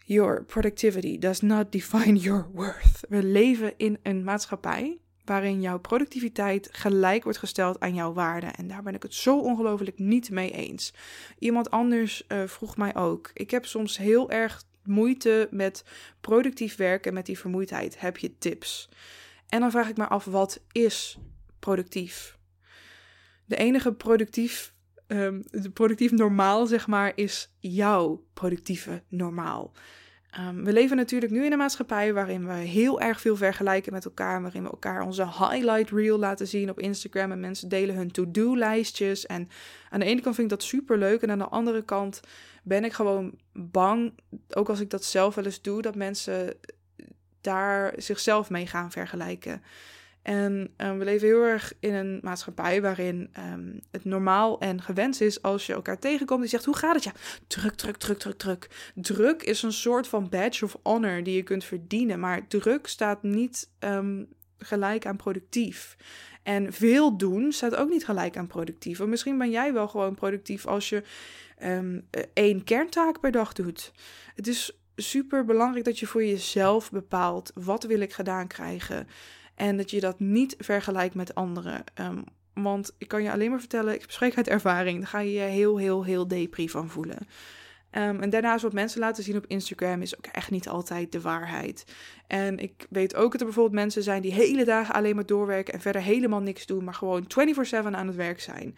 Your productivity does not define your worth. We leven in een maatschappij waarin jouw productiviteit gelijk wordt gesteld aan jouw waarde. En daar ben ik het zo ongelooflijk niet mee eens. Iemand anders uh, vroeg mij ook. Ik heb soms heel erg moeite met productief werken met die vermoeidheid. Heb je tips? En dan vraag ik me af, wat is productief? De enige productief, um, de productief normaal, zeg maar, is jouw productieve normaal. Um, we leven natuurlijk nu in een maatschappij waarin we heel erg veel vergelijken met elkaar, waarin we elkaar onze highlight reel laten zien op Instagram en mensen delen hun to-do lijstjes. En aan de ene kant vind ik dat super leuk en aan de andere kant ben ik gewoon bang, ook als ik dat zelf wel eens doe, dat mensen daar zichzelf mee gaan vergelijken. En um, we leven heel erg in een maatschappij waarin um, het normaal en gewenst is als je elkaar tegenkomt die zegt: Hoe gaat het? Ja, druk, druk, druk, druk, druk. Druk is een soort van badge of honor die je kunt verdienen, maar druk staat niet um, gelijk aan productief. En veel doen staat ook niet gelijk aan productief. Want misschien ben jij wel gewoon productief als je één kerntaak per dag doet. Het is super belangrijk dat je voor jezelf bepaalt: wat wil ik gedaan krijgen? En dat je dat niet vergelijkt met anderen. Um, want ik kan je alleen maar vertellen, ik spreek uit ervaring, daar ga je je heel, heel, heel depri van voelen. Um, en daarnaast wat mensen laten zien op Instagram is ook echt niet altijd de waarheid. En ik weet ook dat er bijvoorbeeld mensen zijn die hele dagen alleen maar doorwerken en verder helemaal niks doen, maar gewoon 24/7 aan het werk zijn.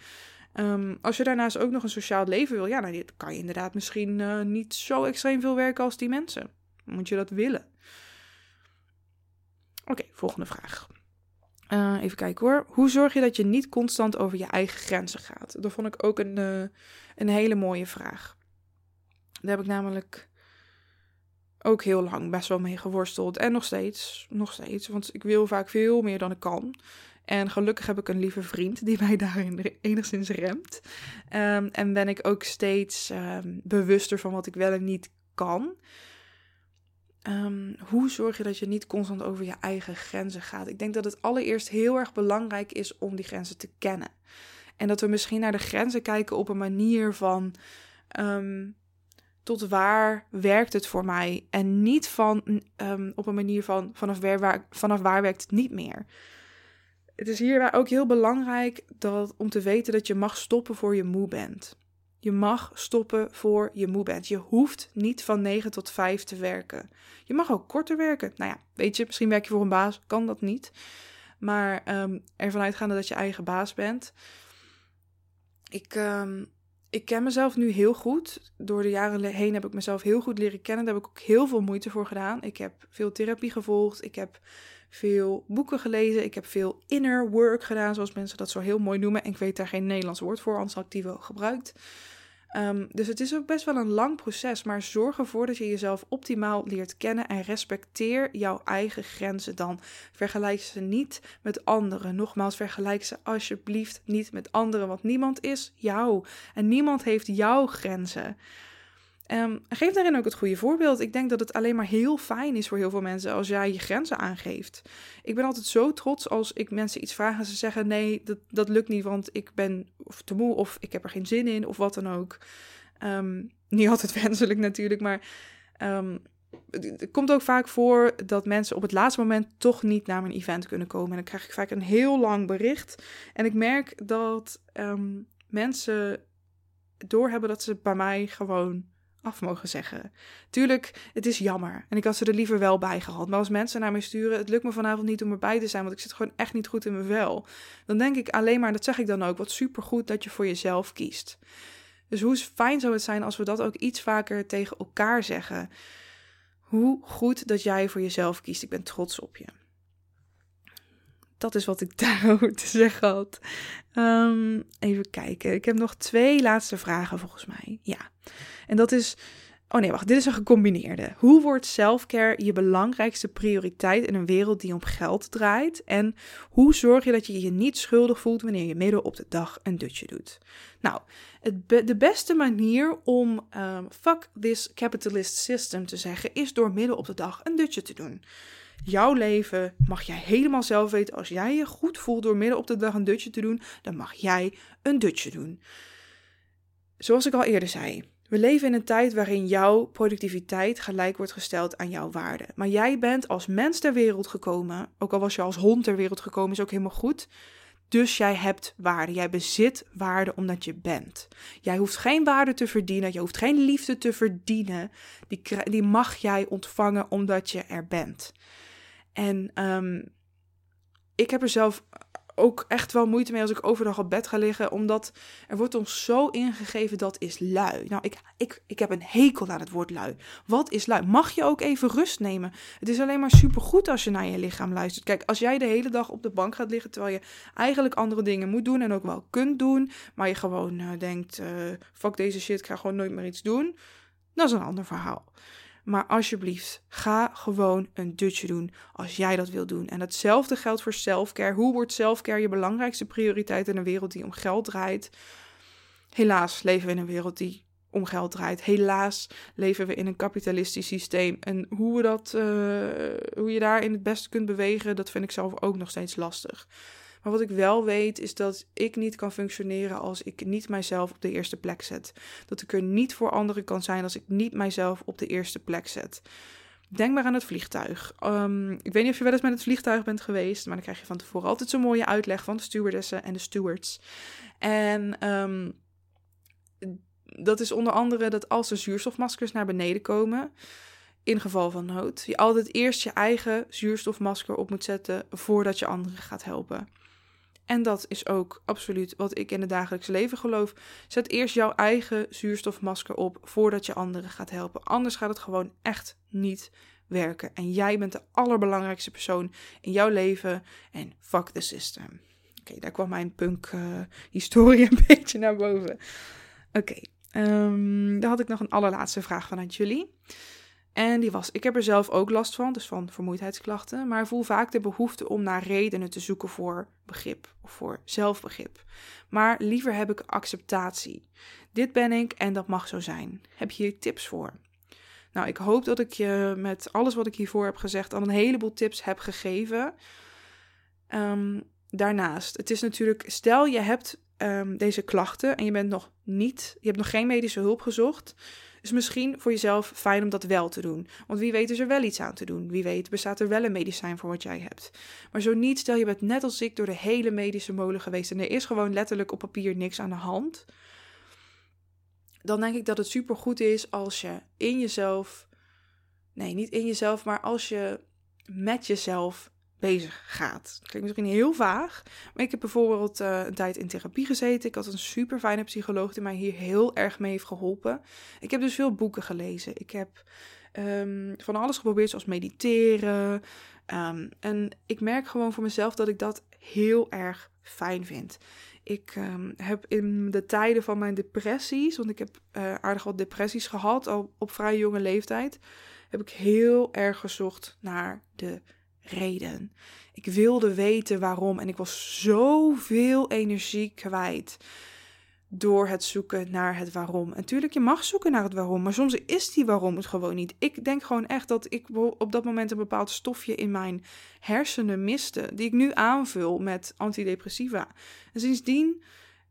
Um, als je daarnaast ook nog een sociaal leven wil, ja, dan kan je inderdaad misschien uh, niet zo extreem veel werken als die mensen. Moet je dat willen? Oké, volgende vraag. Uh, even kijken hoor. Hoe zorg je dat je niet constant over je eigen grenzen gaat? Dat vond ik ook een, uh, een hele mooie vraag. Daar heb ik namelijk ook heel lang best wel mee geworsteld. En nog steeds, nog steeds. Want ik wil vaak veel meer dan ik kan. En gelukkig heb ik een lieve vriend die mij daarin enigszins remt. Um, en ben ik ook steeds um, bewuster van wat ik wel en niet kan. Um, hoe zorg je dat je niet constant over je eigen grenzen gaat? Ik denk dat het allereerst heel erg belangrijk is om die grenzen te kennen. En dat we misschien naar de grenzen kijken op een manier van um, tot waar werkt het voor mij? En niet van um, op een manier van vanaf waar, vanaf waar werkt het niet meer. Het is hier ook heel belangrijk dat, om te weten dat je mag stoppen voor je moe bent. Je mag stoppen voor je moe bent. Je hoeft niet van 9 tot 5 te werken. Je mag ook korter werken. Nou ja, weet je, misschien werk je voor een baas, kan dat niet. Maar um, ervan uitgaande dat je eigen baas bent. Ik, um, ik ken mezelf nu heel goed. Door de jaren heen heb ik mezelf heel goed leren kennen. Daar heb ik ook heel veel moeite voor gedaan. Ik heb veel therapie gevolgd. Ik heb veel boeken gelezen. Ik heb veel inner work gedaan, zoals mensen dat zo heel mooi noemen. En ik weet daar geen Nederlands woord voor, anders had ik die wel gebruikt. Ehm, dus het is ook best wel een lang proces, maar zorg ervoor dat je jezelf optimaal leert kennen en respecteer jouw eigen grenzen dan. Vergelijk ze niet met anderen. Nogmaals, vergelijk ze alsjeblieft niet met anderen, want niemand is jou en niemand heeft jouw grenzen. Um, geef daarin ook het goede voorbeeld. Ik denk dat het alleen maar heel fijn is voor heel veel mensen als jij je grenzen aangeeft. Ik ben altijd zo trots als ik mensen iets vraag en ze zeggen: nee, dat, dat lukt niet, want ik ben of te moe of ik heb er geen zin in of wat dan ook. Um, niet altijd wenselijk natuurlijk, maar um, het komt ook vaak voor dat mensen op het laatste moment toch niet naar mijn event kunnen komen. En dan krijg ik vaak een heel lang bericht. En ik merk dat mensen doorhebben dat ze bij mij gewoon af mogen zeggen. Tuurlijk, het is jammer. En ik had ze er liever wel bij gehad. Maar als mensen naar mij sturen, het lukt me vanavond niet om erbij te zijn, want ik zit gewoon echt niet goed in mijn vel. Dan denk ik alleen maar, dat zeg ik dan ook, wat supergoed dat je voor jezelf kiest. Dus hoe fijn zou het zijn als we dat ook iets vaker tegen elkaar zeggen. Hoe goed dat jij voor jezelf kiest. Ik ben trots op je. Dat is wat ik daarover te zeggen had. Um, even kijken. Ik heb nog twee laatste vragen volgens mij. Ja. En dat is. Oh nee, wacht. Dit is een gecombineerde. Hoe wordt selfcare je belangrijkste prioriteit in een wereld die om geld draait? En hoe zorg je dat je je niet schuldig voelt wanneer je midden op de dag een dutje doet? Nou, het de beste manier om um, fuck this capitalist system te zeggen is door midden op de dag een dutje te doen. Jouw leven mag jij helemaal zelf weten. Als jij je goed voelt door midden op de dag een dutje te doen, dan mag jij een dutje doen. Zoals ik al eerder zei, we leven in een tijd waarin jouw productiviteit gelijk wordt gesteld aan jouw waarde. Maar jij bent als mens ter wereld gekomen, ook al was je als hond ter wereld gekomen, is ook helemaal goed. Dus jij hebt waarde. Jij bezit waarde omdat je bent. Jij hoeft geen waarde te verdienen. Je hoeft geen liefde te verdienen. Die, die mag jij ontvangen omdat je er bent. En um, ik heb er zelf ook echt wel moeite mee als ik overdag op bed ga liggen, omdat er wordt ons zo ingegeven dat is lui. Nou, ik, ik, ik heb een hekel aan het woord lui. Wat is lui? Mag je ook even rust nemen? Het is alleen maar supergoed als je naar je lichaam luistert. Kijk, als jij de hele dag op de bank gaat liggen terwijl je eigenlijk andere dingen moet doen en ook wel kunt doen, maar je gewoon uh, denkt, uh, fuck deze shit, ik ga gewoon nooit meer iets doen, dat is een ander verhaal. Maar alsjeblieft, ga gewoon een dutje doen als jij dat wil doen. En hetzelfde geldt voor selfcare. Hoe wordt selfcare je belangrijkste prioriteit in een wereld die om geld draait? Helaas leven we in een wereld die om geld draait. Helaas leven we in een kapitalistisch systeem. En hoe, we dat, uh, hoe je daarin het beste kunt bewegen, dat vind ik zelf ook nog steeds lastig. Maar wat ik wel weet is dat ik niet kan functioneren als ik niet mijzelf op de eerste plek zet. Dat ik er niet voor anderen kan zijn als ik niet mijzelf op de eerste plek zet. Denk maar aan het vliegtuig. Um, ik weet niet of je wel eens met het vliegtuig bent geweest, maar dan krijg je van tevoren altijd zo'n mooie uitleg van de stewardessen en de stewards. En um, dat is onder andere dat als de zuurstofmaskers naar beneden komen, in geval van nood, je altijd eerst je eigen zuurstofmasker op moet zetten voordat je anderen gaat helpen. En dat is ook absoluut wat ik in het dagelijks leven geloof. Zet eerst jouw eigen zuurstofmasker op voordat je anderen gaat helpen. Anders gaat het gewoon echt niet werken. En jij bent de allerbelangrijkste persoon in jouw leven. En fuck the system. Oké, daar kwam mijn punk-historie een beetje naar boven. Oké, okay, um, dan had ik nog een allerlaatste vraag vanuit jullie. En die was: Ik heb er zelf ook last van, dus van vermoeidheidsklachten, maar voel vaak de behoefte om naar redenen te zoeken voor begrip of voor zelfbegrip. Maar liever heb ik acceptatie. Dit ben ik en dat mag zo zijn. Heb je hier tips voor? Nou, ik hoop dat ik je met alles wat ik hiervoor heb gezegd al een heleboel tips heb gegeven. Um, daarnaast, het is natuurlijk, stel je hebt um, deze klachten en je bent nog niet, je hebt nog geen medische hulp gezocht is misschien voor jezelf fijn om dat wel te doen. Want wie weet is er wel iets aan te doen. Wie weet bestaat er wel een medicijn voor wat jij hebt. Maar zo niet, stel je bent net als ik door de hele medische molen geweest en er is gewoon letterlijk op papier niks aan de hand. Dan denk ik dat het super goed is als je in jezelf, nee, niet in jezelf, maar als je met jezelf bezig gaat. Dat klinkt misschien heel vaag, maar ik heb bijvoorbeeld uh, een tijd in therapie gezeten. Ik had een super fijne psycholoog die mij hier heel erg mee heeft geholpen. Ik heb dus veel boeken gelezen. Ik heb um, van alles geprobeerd, zoals mediteren. Um, en ik merk gewoon voor mezelf dat ik dat heel erg fijn vind. Ik ehm, heb in de tijden van mijn depressies, want ik heb uh, aardig wat depressies gehad, al op vrij jonge leeftijd, heb ik heel erg gezocht naar de reden. Ik wilde weten waarom en ik was zoveel energie kwijt door het zoeken naar het waarom. En tuurlijk, je mag zoeken naar het waarom, maar soms is die waarom het gewoon niet. Ik denk gewoon echt dat ik op dat moment een bepaald stofje in mijn hersenen miste, die ik nu aanvul met antidepressiva. En sindsdien,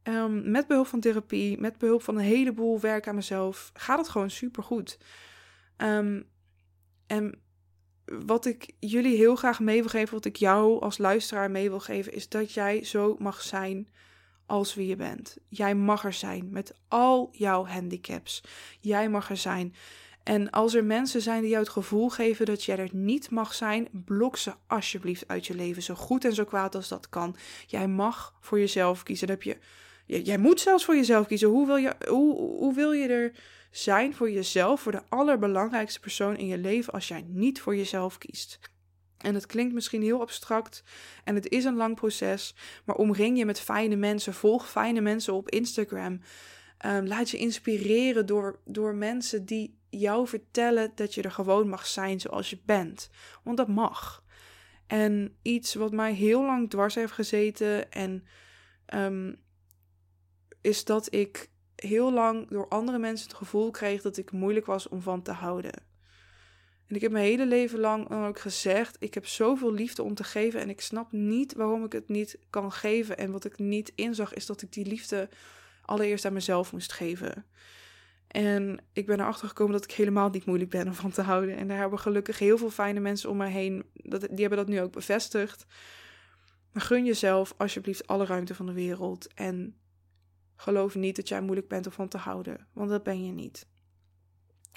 um, met behulp van therapie, met behulp van een heleboel werk aan mezelf, gaat het gewoon super goed. Ehm, en wat ik jullie heel graag mee wil geven, wat ik jou als luisteraar mee wil geven, is dat jij zo mag zijn als wie je bent. Jij mag er zijn met al jouw handicaps. Jij mag er zijn. En als er mensen zijn die jou het gevoel geven dat jij er niet mag zijn, blok ze alsjeblieft uit je leven. Zo goed en zo kwaad als dat kan. Jij mag voor jezelf kiezen. Heb je, jij moet zelfs voor jezelf kiezen. Hoe wil, je, hoe, hoe wil je er zijn voor jezelf, voor de allerbelangrijkste persoon in je leven, als jij niet voor jezelf kiest? En het klinkt misschien heel abstract en het is een lang proces, maar omring je met fijne mensen, volg fijne mensen op Instagram. Um, laat je inspireren door, door mensen die jou vertellen dat je er gewoon mag zijn zoals je bent. Want dat mag. En iets wat mij heel lang dwars heeft gezeten en um, is dat ik heel lang door andere mensen het gevoel kreeg dat ik moeilijk was om van te houden. En ik heb mijn hele leven lang ook gezegd: ik heb zoveel liefde om te geven en ik snap niet waarom ik het niet kan geven. En wat ik niet inzag is dat ik die liefde allereerst aan mezelf moest geven. En ik ben erachter gekomen dat ik helemaal niet moeilijk ben om van te houden. En daar hebben gelukkig heel veel fijne mensen om mij heen. Dat, die hebben dat nu ook bevestigd. Maar gun jezelf alsjeblieft alle ruimte van de wereld. En geloof niet dat jij moeilijk bent om van te houden. Want dat ben je niet.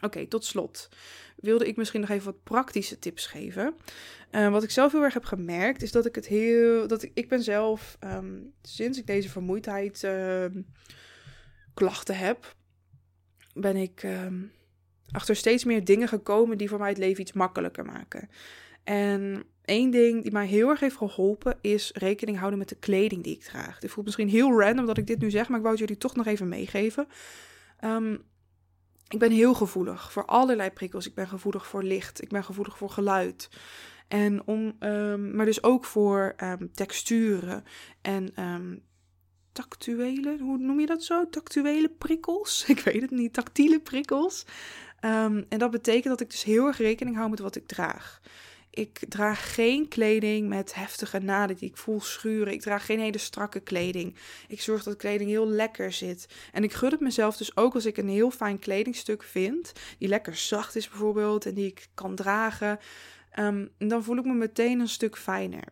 Oké, tot slot wilde ik misschien nog even wat praktische tips geven. Uh, wat ik zelf heel erg heb gemerkt, is dat ik het heel. Dat ik, ik ben zelf, um, sinds ik deze vermoeidheid uh, klachten heb, ben ik um, achter steeds meer dingen gekomen die voor mij het leven iets makkelijker maken. En één ding die mij heel erg heeft geholpen is rekening houden met de kleding die ik draag. Dit voelt misschien heel random dat ik dit nu zeg, maar ik wou het jullie toch nog even meegeven. Um, ik ben heel gevoelig voor allerlei prikkels. Ik ben gevoelig voor licht. Ik ben gevoelig voor geluid. En om, um, maar dus ook voor um, texturen en tactuele, hoe noem je dat zo? Tactuele prikkels? Ik weet het niet. Tactiele prikkels. en dat betekent dat ik dus heel erg rekening hou met wat ik draag. Ik draag geen kleding met heftige naden die ik voel schuren. Ik draag geen hele strakke kleding. Ik zorg dat kleding heel lekker zit. En ik gun het mezelf dus ook als ik een heel fijn kledingstuk vind, die lekker zacht is bijvoorbeeld en die ik kan dragen, um, dan voel ik me meteen een stuk fijner.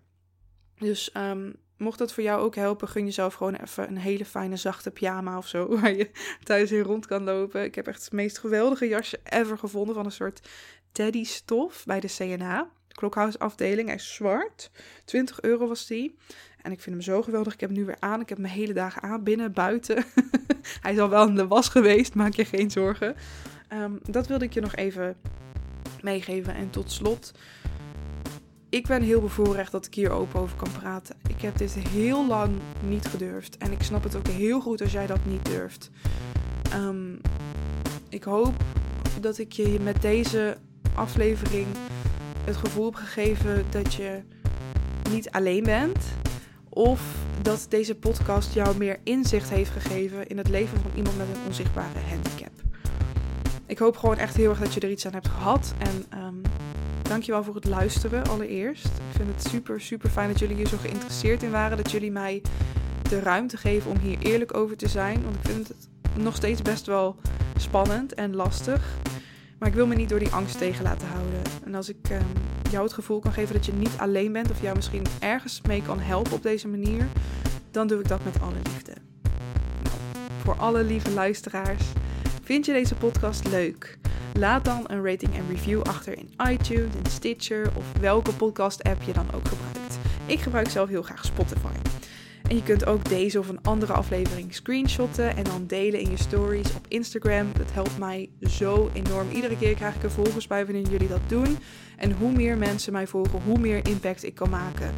Dus um, mocht dat voor jou ook helpen, gun jezelf gewoon even een hele fijne zachte pyjama of zo, waar je thuis in rond kan lopen. Ik heb echt het meest geweldige jasje ever gevonden van een soort teddy stof bij de CNA. Klokhuis afdeling. Hij is zwart. 20 euro was die. En ik vind hem zo geweldig. Ik heb hem nu weer aan. Ik heb hem hele dagen aan, binnen, buiten. Hij is al wel in de was geweest, maak je geen zorgen. Ehm, dat wilde ik je nog even meegeven. En tot slot, ik ben heel bevoorrecht dat ik hier open over kan praten. Ik heb dit heel lang niet gedurfd. En ik snap het ook heel goed als jij dat niet durft. Ehm, ik hoop dat ik je met deze aflevering het gevoel heb gegeven dat je niet alleen bent. Of dat deze podcast jou meer inzicht heeft gegeven in het leven van iemand met een onzichtbare handicap. Ik hoop gewoon echt heel erg dat je er iets aan hebt gehad. En um, dankjewel voor het luisteren allereerst. Ik vind het super, super fijn dat jullie hier zo geïnteresseerd in waren. Dat jullie mij de ruimte geven om hier eerlijk over te zijn. Want ik vind het nog steeds best wel spannend en lastig. Maar ik wil me niet door die angst tegen laten houden. En als ik ehm, jou het gevoel kan geven dat je niet alleen bent of jou misschien ergens mee kan helpen op deze manier, dan doe ik dat met alle liefde. Voor alle lieve luisteraars, vind je deze podcast leuk? Laat dan een rating en review achter in iTunes, in Stitcher of welke podcast app je dan ook gebruikt. Ik gebruik zelf heel graag Spotify. En je kunt ook deze of een andere aflevering screenshotten en dan delen in je stories op Instagram. Dat helpt mij zo enorm. Iedere keer krijg ik er volgers bij wanneer jullie dat doen. En hoe meer mensen mij volgen, hoe meer impact ik kan maken.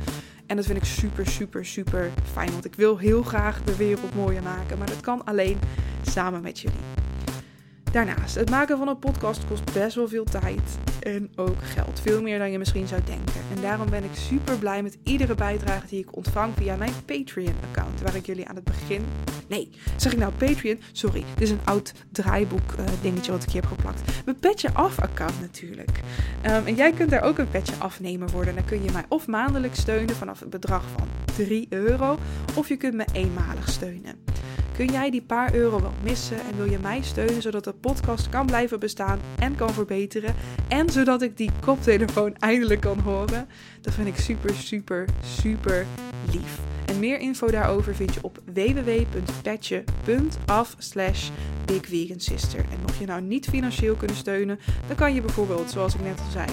En dat vind ik super, super, super fijn. Want ik wil heel graag de wereld mooier maken. Maar dat kan alleen samen met jullie. Daarnaast, het maken van een podcast kost best wel veel tijd en ook geld. Veel meer dan je misschien zou denken. En daarom ben ik super blij met iedere bijdrage die ik ontvang via mijn Patreon-account. Waar ik jullie aan het begin. Nee, zeg ik nou Patreon? Sorry, dit is een oud draaiboek uh, dingetje wat ik hier heb geplakt. Mijn Petje Af-account natuurlijk. Um, en jij kunt daar ook een Petje Afnemer worden. Dan kun je mij of maandelijks steunen vanaf het bedrag van 3 euro. Of je kunt me eenmalig steunen. Kun jij die paar euro wel missen en wil je mij steunen zodat de podcast kan blijven bestaan en kan verbeteren en zodat ik die koptelefoon eindelijk kan horen? Dat vind ik super, super, super lief. En meer info daarover vind je op www.petje.af slash bigvegansister. En mocht je nou niet financieel kunnen steunen, dan kan je bijvoorbeeld, zoals ik net al zei,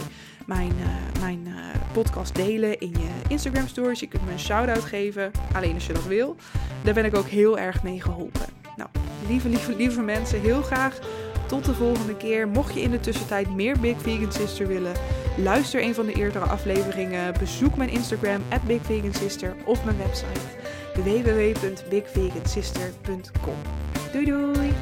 mijn, uh, mijn uh, podcast delen in je Instagram stories. Je kunt me een shout-out geven, alleen als je dat wil. Daar ben ik ook heel erg mee geholpen. Nou, lieve, lieve, lieve mensen, heel graag tot de volgende keer. Mocht je in de tussentijd meer Big Vegan Sister willen, luister een van de eerdere afleveringen. Bezoek mijn Instagram, Big Vegan Sister, of mijn website www.bigvegansister.com. Doei doei!